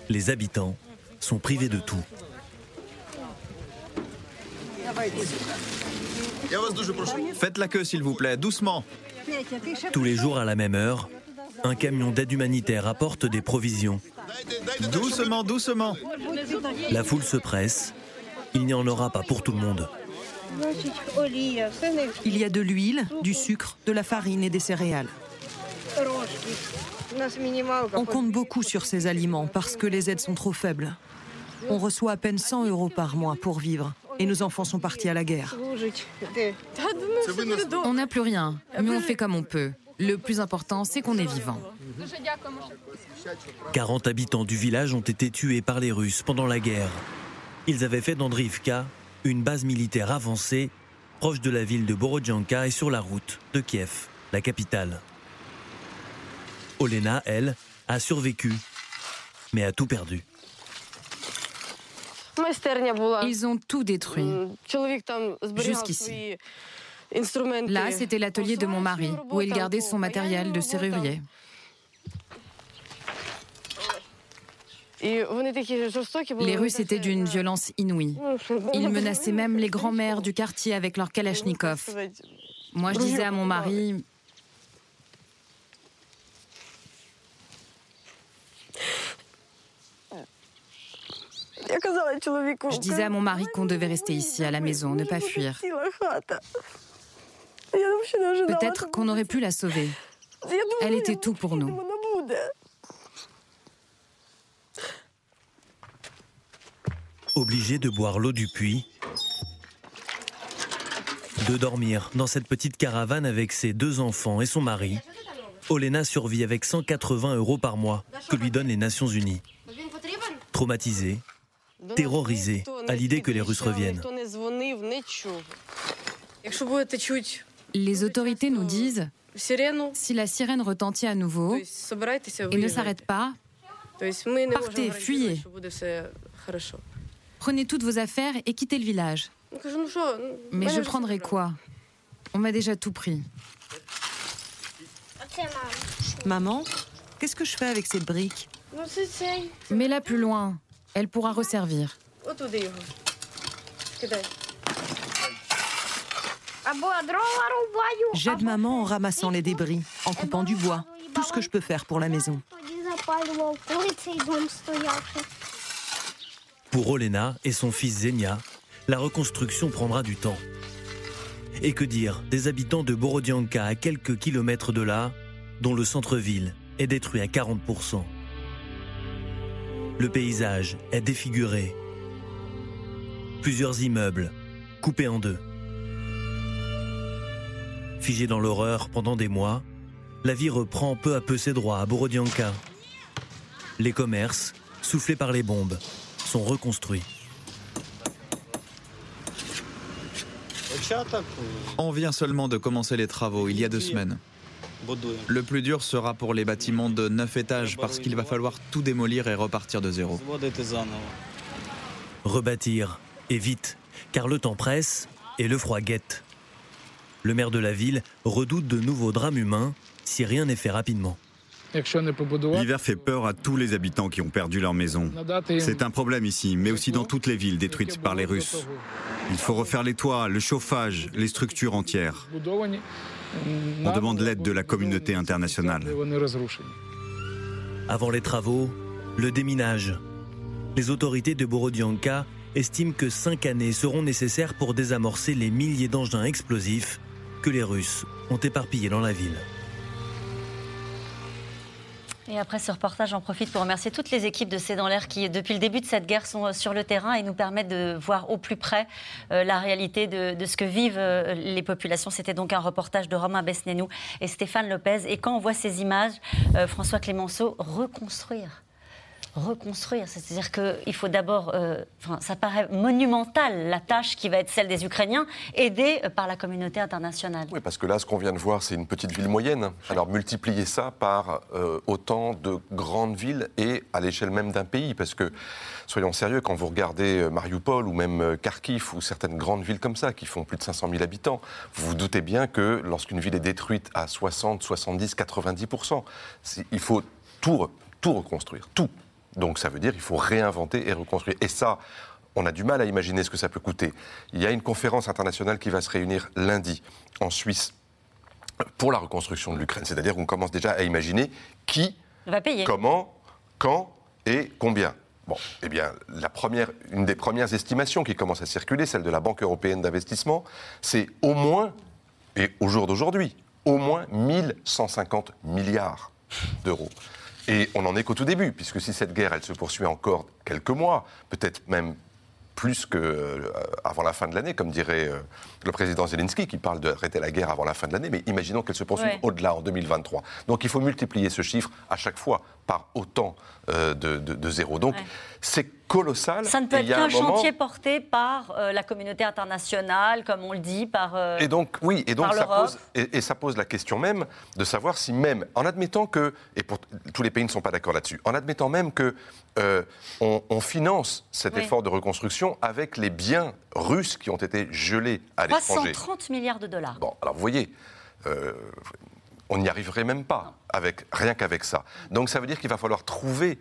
[SPEAKER 8] Les habitants sont privés de tout.
[SPEAKER 6] Faites la queue s'il vous plaît, doucement.
[SPEAKER 8] Tous les jours à la même heure, un camion d'aide humanitaire apporte des provisions.
[SPEAKER 6] Doucement, doucement.
[SPEAKER 8] La foule se presse. Il n'y en aura pas pour tout le monde.
[SPEAKER 12] Il y a de l'huile, du sucre, de la farine et des céréales. On compte beaucoup sur ces aliments parce que les aides sont trop faibles. On reçoit à peine 100 euros par mois pour vivre et nos enfants sont partis à la guerre.
[SPEAKER 9] On n'a plus rien, mais on fait comme on peut. Le plus important, c'est qu'on est vivant.
[SPEAKER 8] 40 habitants du village ont été tués par les Russes pendant la guerre. Ils avaient fait d'Andriivka une base militaire avancée proche de la ville de Borodjanka et sur la route de Kiev, la capitale. Olena, elle, a survécu, mais a tout perdu.
[SPEAKER 9] Ils ont tout détruit. Jusqu'ici. Là, c'était l'atelier de mon mari, où il gardait son matériel de serrurier. Les Russes étaient d'une violence inouïe. Ils menaçaient même les grands-mères du quartier avec leurs kalachnikovs. Moi, je disais à mon mari... Je disais à mon mari qu'on devait rester ici, à la maison, ne pas fuir. Peut-être qu'on aurait pu la sauver. Elle était tout pour nous.
[SPEAKER 8] Obligé de boire l'eau du puits, de dormir dans cette petite caravane avec ses deux enfants et son mari, Olena survit avec 180 euros par mois que lui donnent les Nations Unies. Traumatisée, terrorisée à l'idée que les Russes reviennent.
[SPEAKER 9] Les autorités nous disent si la sirène retentit à nouveau et ne s'arrête pas, partez, fuyez. Prenez toutes vos affaires et quittez le village. Mais je prendrai quoi? On m'a déjà tout pris.
[SPEAKER 12] Maman, qu'est-ce que je fais avec ces briques?
[SPEAKER 9] Mets-la plus loin. Elle pourra resservir.
[SPEAKER 12] J'aide maman en ramassant les débris, en coupant du bois, tout ce que je peux faire pour la maison.
[SPEAKER 8] Pour Olena et son fils Zenia, la reconstruction prendra du temps. Et que dire des habitants de Borodianka à quelques kilomètres de là, dont le centre-ville est détruit à 40%. Le paysage est défiguré. Plusieurs immeubles coupés en deux. Figé dans l'horreur pendant des mois, la vie reprend peu à peu ses droits à Borodianka. Les commerces, soufflés par les bombes, sont reconstruits.
[SPEAKER 6] On vient seulement de commencer les travaux il y a deux semaines. Le plus dur sera pour les bâtiments de 9 étages parce qu'il va falloir tout démolir et repartir de zéro.
[SPEAKER 8] Rebâtir, et vite, car le temps presse et le froid guette. Le maire de la ville redoute de nouveaux drames humains si rien n'est fait rapidement.
[SPEAKER 7] L'hiver fait peur à tous les habitants qui ont perdu leur maison. C'est un problème ici, mais aussi dans toutes les villes détruites par les Russes. Il faut refaire les toits, le chauffage, les structures entières. On demande l'aide de la communauté internationale.
[SPEAKER 8] Avant les travaux, le déminage. Les autorités de Borodianka estiment que cinq années seront nécessaires pour désamorcer les milliers d'engins explosifs que les Russes ont éparpillés dans la ville.
[SPEAKER 1] Et après ce reportage, j'en profite pour remercier toutes les équipes de C'est dans l'air qui, depuis le début de cette guerre, sont euh, sur le terrain et nous permettent de voir au plus près euh, la réalité de, ce que vivent euh, les populations. C'était donc un reportage de Romain Besnénou et Stéphane Lopez. Et quand on voit ces images, François Clémenceau, reconstruire reconstruire. C'est-à-dire qu'il faut d'abord, euh, ça paraît monumental la tâche qui va être celle des Ukrainiens, aidée par la communauté internationale.
[SPEAKER 3] Oui, parce que là, ce qu'on vient de voir, c'est une petite ville moyenne. Alors multiplier ça par euh, autant de grandes villes et à l'échelle même d'un pays, parce que soyons sérieux, quand vous regardez euh, Mariupol ou même Kharkiv ou certaines grandes villes comme ça qui font plus de 500 000 habitants, vous vous doutez bien que lorsqu'une ville est détruite à 60, 70, 90 il faut tout, tout reconstruire, tout. Donc ça veut dire qu'il faut réinventer et reconstruire. Et ça, on a du mal à imaginer ce que ça peut coûter. Il y a une conférence internationale qui va se réunir lundi en Suisse pour la reconstruction de l'Ukraine. C'est-à-dire qu'on commence déjà à imaginer qui,
[SPEAKER 1] va payer.
[SPEAKER 3] comment, quand et combien. Bon, eh bien, la première, une des premières estimations qui commence à circuler, celle de la Banque européenne d'investissement, c'est au moins, et au jour d'aujourd'hui, au moins 1150 milliards d'euros. Et on n'en est qu'au tout début, puisque si cette guerre, elle se poursuit encore quelques mois, peut-être même plus qu'avant euh, la fin de l'année, comme dirait euh, le président Zelensky, qui parle d'arrêter la guerre avant la fin de l'année, mais imaginons qu'elle se poursuive au-delà, en 2023. Donc il faut multiplier ce chiffre à chaque fois par autant euh, de, zéro. Donc c'est colossal.
[SPEAKER 1] Ça ne peut être qu'un chantier porté par euh, la communauté internationale, comme on le dit, par euh,
[SPEAKER 3] Et donc, oui, et donc ça pose, et, ça pose la question même de savoir si même, en admettant que, et pour, tous les pays ne sont pas d'accord là-dessus, en admettant même que on, finance cet effort de reconstruction avec les biens russes qui ont été gelés à l'étranger.
[SPEAKER 1] 330 milliards de dollars.
[SPEAKER 3] Bon, alors vous voyez, on n'y arriverait même pas, avec, rien qu'avec ça. Donc ça veut dire qu'il va falloir trouver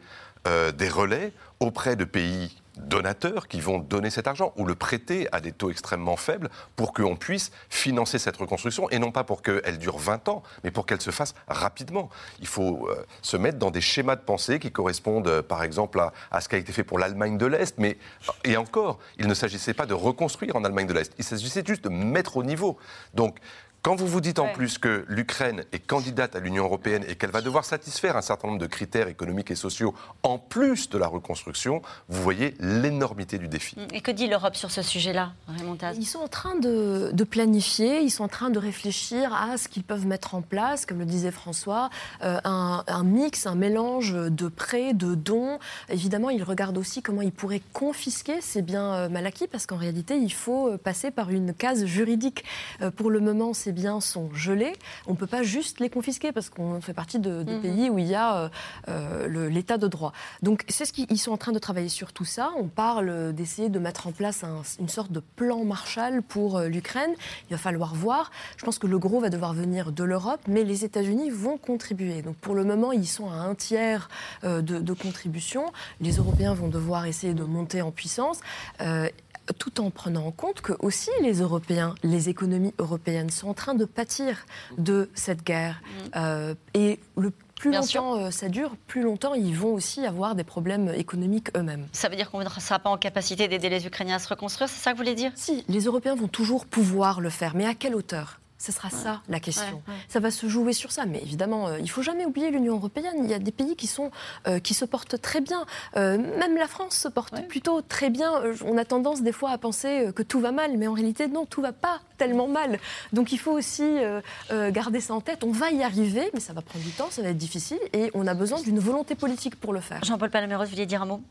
[SPEAKER 3] euh, des relais auprès de pays donateurs qui vont donner cet argent ou le prêter à des taux extrêmement faibles pour qu'on puisse financer cette reconstruction et non pas pour qu'elle dure 20 ans, mais pour qu'elle se fasse rapidement. Il faut euh, se mettre dans des schémas de pensée qui correspondent euh, par exemple à, ce qui a été fait pour l'Allemagne de l'Est, mais et encore, il ne s'agissait pas de reconstruire en Allemagne de l'Est, il s'agissait juste de mettre au niveau. Donc quand vous vous dites en plus que l'Ukraine est candidate à l'Union européenne et qu'elle va devoir satisfaire un certain nombre de critères économiques et sociaux en plus de la reconstruction, vous voyez l'énormité du défi.
[SPEAKER 1] Et que dit l'Europe sur ce sujet-là, Raymond
[SPEAKER 5] Ils sont en train de, planifier, ils sont en train de réfléchir à ce qu'ils peuvent mettre en place, comme le disait François, euh, un, un, mix, un mélange de prêts, de dons. Évidemment, ils regardent aussi comment ils pourraient confisquer ces biens euh, mal acquis, parce qu'en réalité, il faut euh, passer par une case juridique. Pour le moment, c'est biens sont gelés, on ne peut pas juste les confisquer parce qu'on fait partie de, mhm. pays où il y a euh, euh, l'état de droit. Donc c'est ce qu'ils sont en train de travailler sur tout ça. On parle d'essayer de mettre en place une sorte de plan Marshall pour euh, l'Ukraine. Il va falloir voir. Je pense que le gros va devoir venir de l'Europe, mais les États-Unis vont contribuer. Donc pour le moment, ils sont à un tiers de, de, contribution. Les Européens vont devoir essayer de monter en puissance tout en prenant en compte que aussi les Européens, les économies européennes sont en train de pâtir de cette guerre. Mm. Euh, et le plus longtemps euh, ça dure, plus longtemps ils vont aussi avoir des problèmes économiques eux-mêmes.
[SPEAKER 1] Ça veut dire qu'on ne sera pas en capacité d'aider les Ukrainiens à se reconstruire, c'est ça que vous voulez dire?
[SPEAKER 5] Si, les Européens vont toujours pouvoir le faire, mais à quelle hauteur? Ce sera ça la question. Ça va se jouer sur ça. Mais évidemment, euh, il faut jamais oublier l'Union européenne. Il y a des pays qui, sont, euh, qui se portent très bien. Euh, même la France se porte plutôt très bien. On a tendance des fois à penser que tout va mal, mais en réalité, non, tout va pas tellement mal. Donc il faut aussi garder ça en tête. On va y arriver, mais ça va prendre du temps, ça va être difficile, et on a besoin d'une volonté politique pour le faire.
[SPEAKER 1] Jean-Paul Palaméros, vous vouliez dire un mot?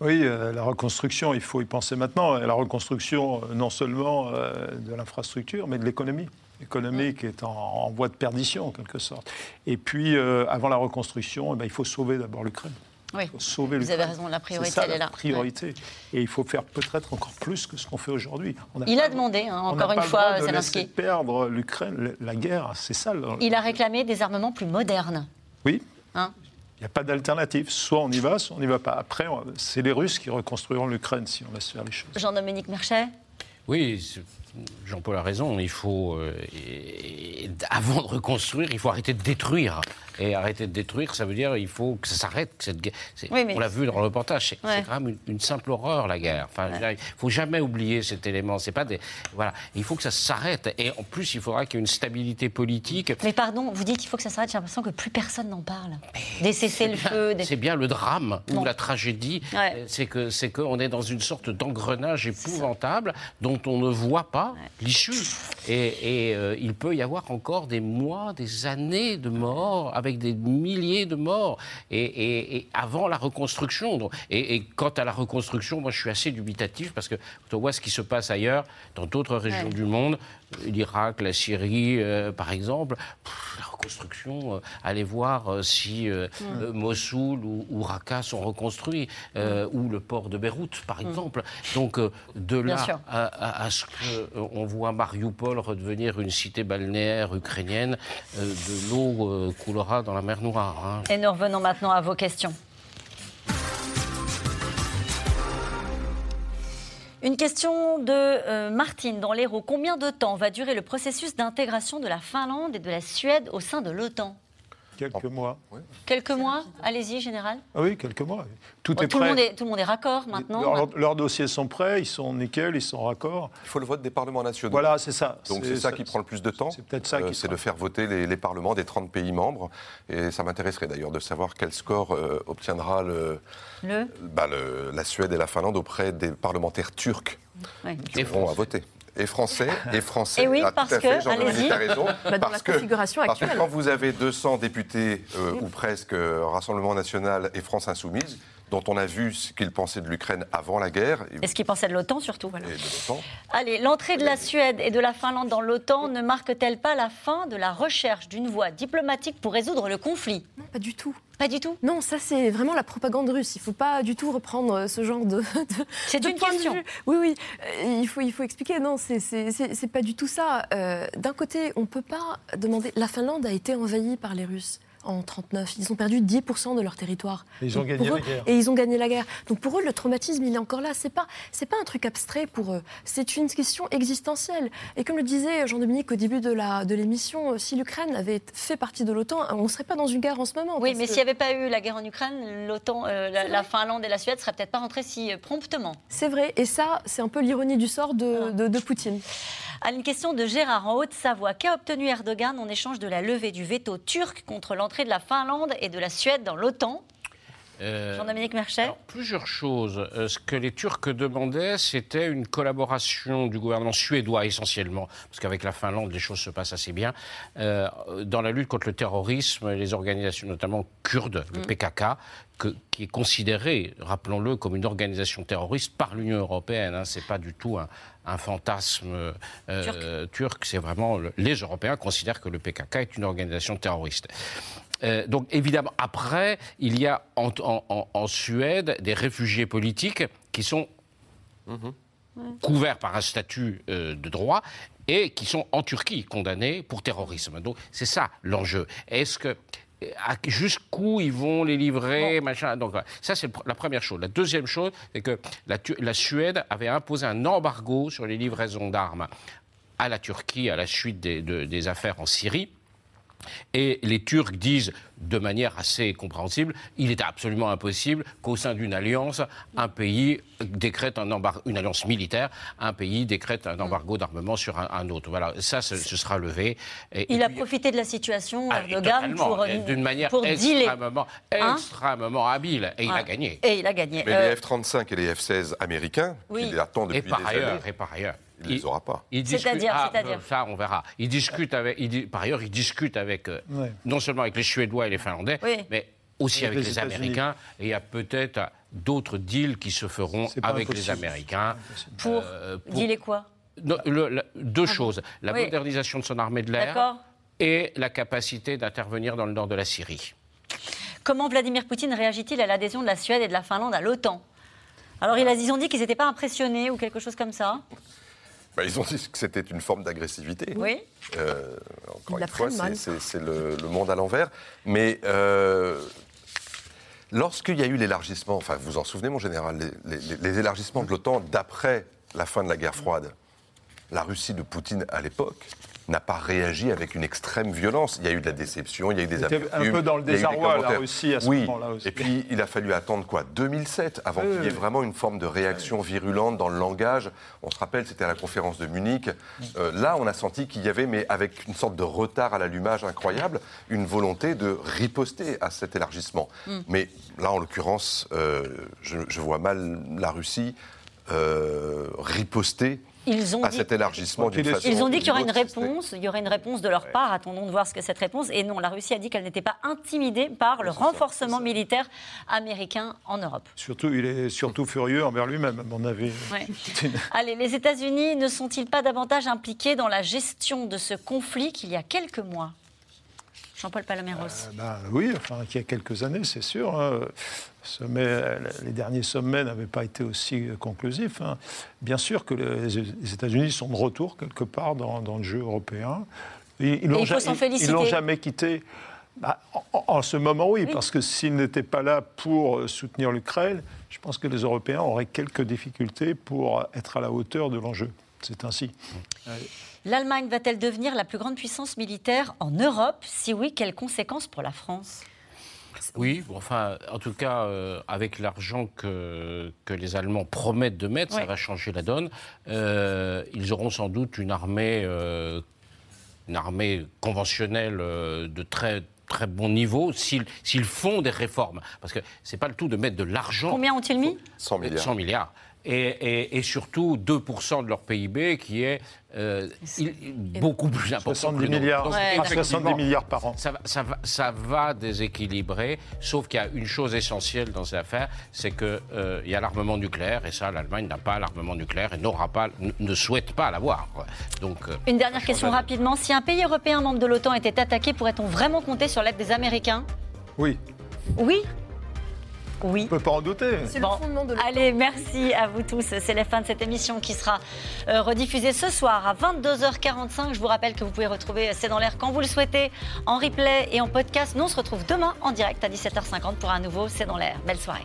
[SPEAKER 4] Oui, la reconstruction, il faut y penser maintenant. La reconstruction, non seulement de l'infrastructure, mais de l'économie économique est en, voie de perdition en quelque sorte. Et puis, euh, avant la reconstruction, eh ben, il faut sauver d'abord l'Ukraine.
[SPEAKER 1] Oui. sauver Vous avez raison, la priorité, elle est là.
[SPEAKER 4] priorité. Et il faut faire peut-être encore plus que ce qu'on fait aujourd'hui.
[SPEAKER 1] Il a demandé, hein, encore une fois,
[SPEAKER 4] de Zelensky. perdre l'Ukraine, la guerre, c'est ça.
[SPEAKER 1] Il a réclamé des armements plus modernes.
[SPEAKER 4] Oui. Hein il n'y a pas d'alternative. Soit on y va, soit on n'y va pas. Après, c'est les Russes qui reconstruiront l'Ukraine si on laisse faire les choses.
[SPEAKER 1] Jean-Dominique Merchet?
[SPEAKER 2] Oui, Jean-Paul a raison, il faut, euh, avant de reconstruire, il faut arrêter de détruire. Et arrêter de détruire, ça veut dire qu'il faut que ça s'arrête. Cette guerre. On l'a vu dans le reportage, c'est quand même une, simple horreur, la guerre. Enfin, Il ne faut jamais oublier cet élément. C'est pas des... voilà. Il faut que ça s'arrête. Et en plus, il faudra qu'il y ait une stabilité politique.
[SPEAKER 1] Mais pardon, vous dites qu'il faut que ça s'arrête, j'ai l'impression que plus personne n'en parle. Des cessez-le-feu.
[SPEAKER 2] C'est bien le drame ou la tragédie. C'est qu'on est, que est dans une sorte d'engrenage épouvantable dont on ne voit pas l'issue. Et, euh, il peut y avoir encore des mois, des années de morts avec des milliers de morts, et, avant la reconstruction. Et, quant à la reconstruction, moi je suis assez dubitatif parce que quand on voit ce qui se passe ailleurs, dans d'autres régions du monde, l'Irak, la Syrie, euh, par exemple, la reconstruction, euh, allez voir euh, si mm. Mossoul ou, Raqqa sont reconstruits, ou le port de Beyrouth, par mm. exemple. Donc, de là à, ce qu'on voit Mariupol redevenir une cité balnéaire ukrainienne, de l'eau coulera dans la mer Noire.
[SPEAKER 1] Hein. Et nous revenons maintenant à vos questions. Une question de euh, Martine dans l'Hérault. Combien de temps va durer le processus d'intégration de la Finlande et de la Suède au sein de l'OTAN?
[SPEAKER 4] Quelques mois.
[SPEAKER 1] Quelques mois Allez-y, Général.
[SPEAKER 4] Ah oui, quelques mois.
[SPEAKER 1] Tout est
[SPEAKER 4] tout
[SPEAKER 1] prêt. Le monde est, tout le monde est raccord maintenant.
[SPEAKER 4] Leurs dossiers sont prêts, ils sont nickel, ils sont raccords.
[SPEAKER 3] Il faut le vote des parlements nationaux.
[SPEAKER 4] Voilà, c'est ça.
[SPEAKER 3] Donc c'est ça, qui prend le plus de temps.
[SPEAKER 4] C'est peut-être ça. Euh,
[SPEAKER 3] c'est de faire voter les, parlements des 30 pays membres. Et ça m'intéresserait d'ailleurs de savoir quel score euh, obtiendra le, bah, le... la Suède et la Finlande auprès des parlementaires turcs qui vont à voter et français, et français.
[SPEAKER 1] Et oui, ah, parce que,
[SPEAKER 3] Jean-Dominique a raison.
[SPEAKER 5] Bah, parce, que, parce
[SPEAKER 3] que quand vous avez 200 députés, euh, ou presque, euh, Rassemblement National et France Insoumise, dont on a vu ce qu'ils pensaient de l'Ukraine avant la guerre.
[SPEAKER 1] Et ce qu'ils pensaient de l'OTAN surtout. Voilà. Allez, l'entrée de la Suède et de la Finlande dans l'OTAN ne marque-t-elle pas la fin de la recherche d'une voie diplomatique pour résoudre le conflit?
[SPEAKER 5] Non, pas du tout.
[SPEAKER 1] Pas du tout?
[SPEAKER 5] Non, ça c'est vraiment la propagande russe. Il ne faut pas du tout reprendre ce genre de.
[SPEAKER 1] c'est une question.
[SPEAKER 5] Oui, oui. Euh, il, faut, il faut expliquer. Non, c'est pas du tout ça. Euh, d'un côté, on ne peut pas demander. La Finlande a été envahie par les Russes en 39. Ils ont perdu 10% de leur territoire.
[SPEAKER 4] Et ils ont gagné la guerre.
[SPEAKER 5] Et ils ont gagné la guerre. Donc pour eux, le traumatisme, il est encore là. C'est pas, c'est pas un truc abstrait pour eux. C'est une question existentielle. Et comme le disait Jean-Dominique au début de, la, de l'émission, si l'Ukraine avait fait partie de l'OTAN, on ne serait pas dans une guerre en ce moment.
[SPEAKER 1] Oui, mais s'il n'y avait pas eu la guerre en Ukraine, l'OTAN, euh, la, Finlande et la Suède ne seraient peut-être pas rentrées si euh, promptement.
[SPEAKER 5] C'est vrai. Et ça, c'est un peu l'ironie du sort de, de, de Poutine.
[SPEAKER 1] À une question de Gérard en Haute-Savoie. Qu'a obtenu Erdogan en échange de la levée du veto turc contre l'entrée de la Finlande et de la Suède dans l'OTAN euh, Jean-Dominique Merchet
[SPEAKER 2] Plusieurs choses. Euh, ce que les Turcs demandaient, c'était une collaboration du gouvernement suédois essentiellement, parce qu'avec la Finlande, les choses se passent assez bien, euh, dans la lutte contre le terrorisme, les organisations notamment kurdes, le mm. PKK, qui est considéré, rappelons-le, comme une organisation terroriste par l'Union européenne. Hein. Ce n'est pas du tout un, fantasme turc, c'est vraiment les Européens considèrent que le PKK est une organisation terroriste. Euh, donc évidemment, après, il y a en, Suède des réfugiés politiques qui sont couverts par un statut euh, de droit et qui sont en Turquie condamnés pour terrorisme. Donc c'est ça l'enjeu. Est-ce que jusqu'où ils vont les livrer, machin? Donc ça c'est la première chose. La deuxième chose, c'est que la, Suède avait imposé un embargo sur les livraisons d'armes à la Turquie à la suite des affaires en Syrie. Et les Turcs disent de manière assez compréhensible, il est absolument impossible qu'au sein d'une alliance, un pays décrète un embargo, une alliance militaire, un pays décrète un embargo d'armement sur un, autre. Voilà, ça, ce, sera levé.
[SPEAKER 1] il a profité de la situation, ah, Erdogan, pour
[SPEAKER 2] euh, d'une manière extrêmement, hein extrêmement habile, et il a gagné.
[SPEAKER 1] Et il a gagné.
[SPEAKER 3] Mais les euh, F-35 et les F-16 américains, oui. qu'il attend depuis
[SPEAKER 2] et par
[SPEAKER 3] des
[SPEAKER 2] ailleurs,
[SPEAKER 3] années,
[SPEAKER 2] Et par ailleurs,
[SPEAKER 3] il ne les aura pas.
[SPEAKER 1] C'est-à-dire, ah,
[SPEAKER 2] Ça, on verra. Il discute avec, il, par ailleurs, il discute avec, euh, non seulement avec les Suédois et les Finlandais, mais aussi avec, les, Américains. Et il y a peut-être d'autres deals qui se feront avec les Américains.
[SPEAKER 1] Pour, euh, dealer quoi?
[SPEAKER 2] Deux ah choses. La modernisation de son armée de l'air et la capacité d'intervenir dans le nord de la Syrie.
[SPEAKER 1] Comment Vladimir Poutine réagit-il à l'adhésion de la Suède et de la Finlande à l'OTAN? Alors ils ont dit qu'ils n'étaient pas impressionnés ou quelque chose comme ça.
[SPEAKER 3] Bah, ils ont dit que c'était une forme d'agressivité.
[SPEAKER 1] Oui.
[SPEAKER 3] Euh, encore une fois, c'est le, monde à l'envers. Mais euh, lorsqu'il y a eu l'élargissement, enfin vous en souvenez mon général, les élargissements de l'OTAN d'après la fin de la guerre froide, la Russie de Poutine à l'époque, n'a pas réagi avec une extrême violence. Il y a eu de la déception, il y a eu des
[SPEAKER 4] amertumes. un peu dans le désarroi, la Russie, à ce moment-là aussi.
[SPEAKER 3] Et puis, il a fallu attendre quoi 2007 avant qu'il y ait vraiment une forme de réaction virulente dans le langage. On se rappelle, c'était à la conférence de Munich. Euh, là, on a senti qu'il y avait, mais avec une sorte de retard à l'allumage incroyable, une volonté de riposter à cet élargissement. Mm. Mais là, en l'occurrence, euh, je, vois mal la Russie euh, riposter ils ont à dit, cet élargissement d'une façon.
[SPEAKER 1] Ils ont dit qu'il y aurait une réponse, il y aurait une réponse de leur part. Attendons de voir ce que cette réponse. Et non, la Russie a dit qu'elle n'était pas intimidée par le renforcement militaire américain en Europe.
[SPEAKER 4] Surtout, il est surtout furieux envers lui-même, à mon avis.
[SPEAKER 1] Allez, les États-Unis ne sont-ils pas davantage impliqués dans la gestion de ce conflit qu'il y a quelques mois? Jean-Paul Paloméros.
[SPEAKER 4] Euh, ben oui, enfin, il y a quelques années, c'est sûr. Hein. les derniers sommets n'avaient pas été aussi conclusifs. Hein. Bien sûr que les, États-Unis sont de retour quelque part dans, le jeu européen.
[SPEAKER 1] Ils, il faut s'en féliciter.
[SPEAKER 4] Ils l'ont jamais quitté. Bah, en, ce moment, oui, parce que s'ils n'étaient pas là pour soutenir l'Ukraine, je pense que les Européens auraient quelques difficultés pour être à la hauteur de l'enjeu. C'est ainsi.
[SPEAKER 1] L'Allemagne va-t-elle devenir la plus grande puissance militaire en Europe Si oui, quelles conséquences pour la France
[SPEAKER 2] oui, enfin, en tout cas, euh, avec l'argent que, que les Allemands promettent de mettre, ça va changer la donne. Euh, ils auront sans doute une armée, euh, une armée conventionnelle de très très bon niveau s'ils font des réformes. Parce que c'est pas le tout de mettre de l'argent.
[SPEAKER 1] Combien ont-ils mis
[SPEAKER 3] 100 milliards.
[SPEAKER 2] 100 milliards et, surtout 2% de leur PIB qui est euh, beaucoup plus important.
[SPEAKER 4] 70 milliards, 70 milliards par an.
[SPEAKER 2] Ça, ça, va, déséquilibrer, sauf qu'il y a une chose essentielle dans ces affaires, c'est qu'il euh, y a l'armement nucléaire, et ça, l'Allemagne n'a pas l'armement nucléaire et n'aura pas, ne souhaite pas l'avoir. Donc,
[SPEAKER 1] euh, une dernière question rapidement. Si un pays européen membre de l'OTAN était attaqué, pourrait-on vraiment compter sur l'aide des Américains?
[SPEAKER 4] Oui.
[SPEAKER 1] Oui?
[SPEAKER 4] Oui. On ne peut pas en douter.
[SPEAKER 1] C'est le fondement de Allez, merci à vous tous. C'est la fin de cette émission qui sera euh, rediffusée ce soir à 22h45. Je vous rappelle que vous pouvez retrouver C'est dans l'air quand vous le souhaitez, en replay et en podcast. Nous, on se retrouve demain en direct à 17h50 pour un nouveau C'est dans l'air. Belle soirée.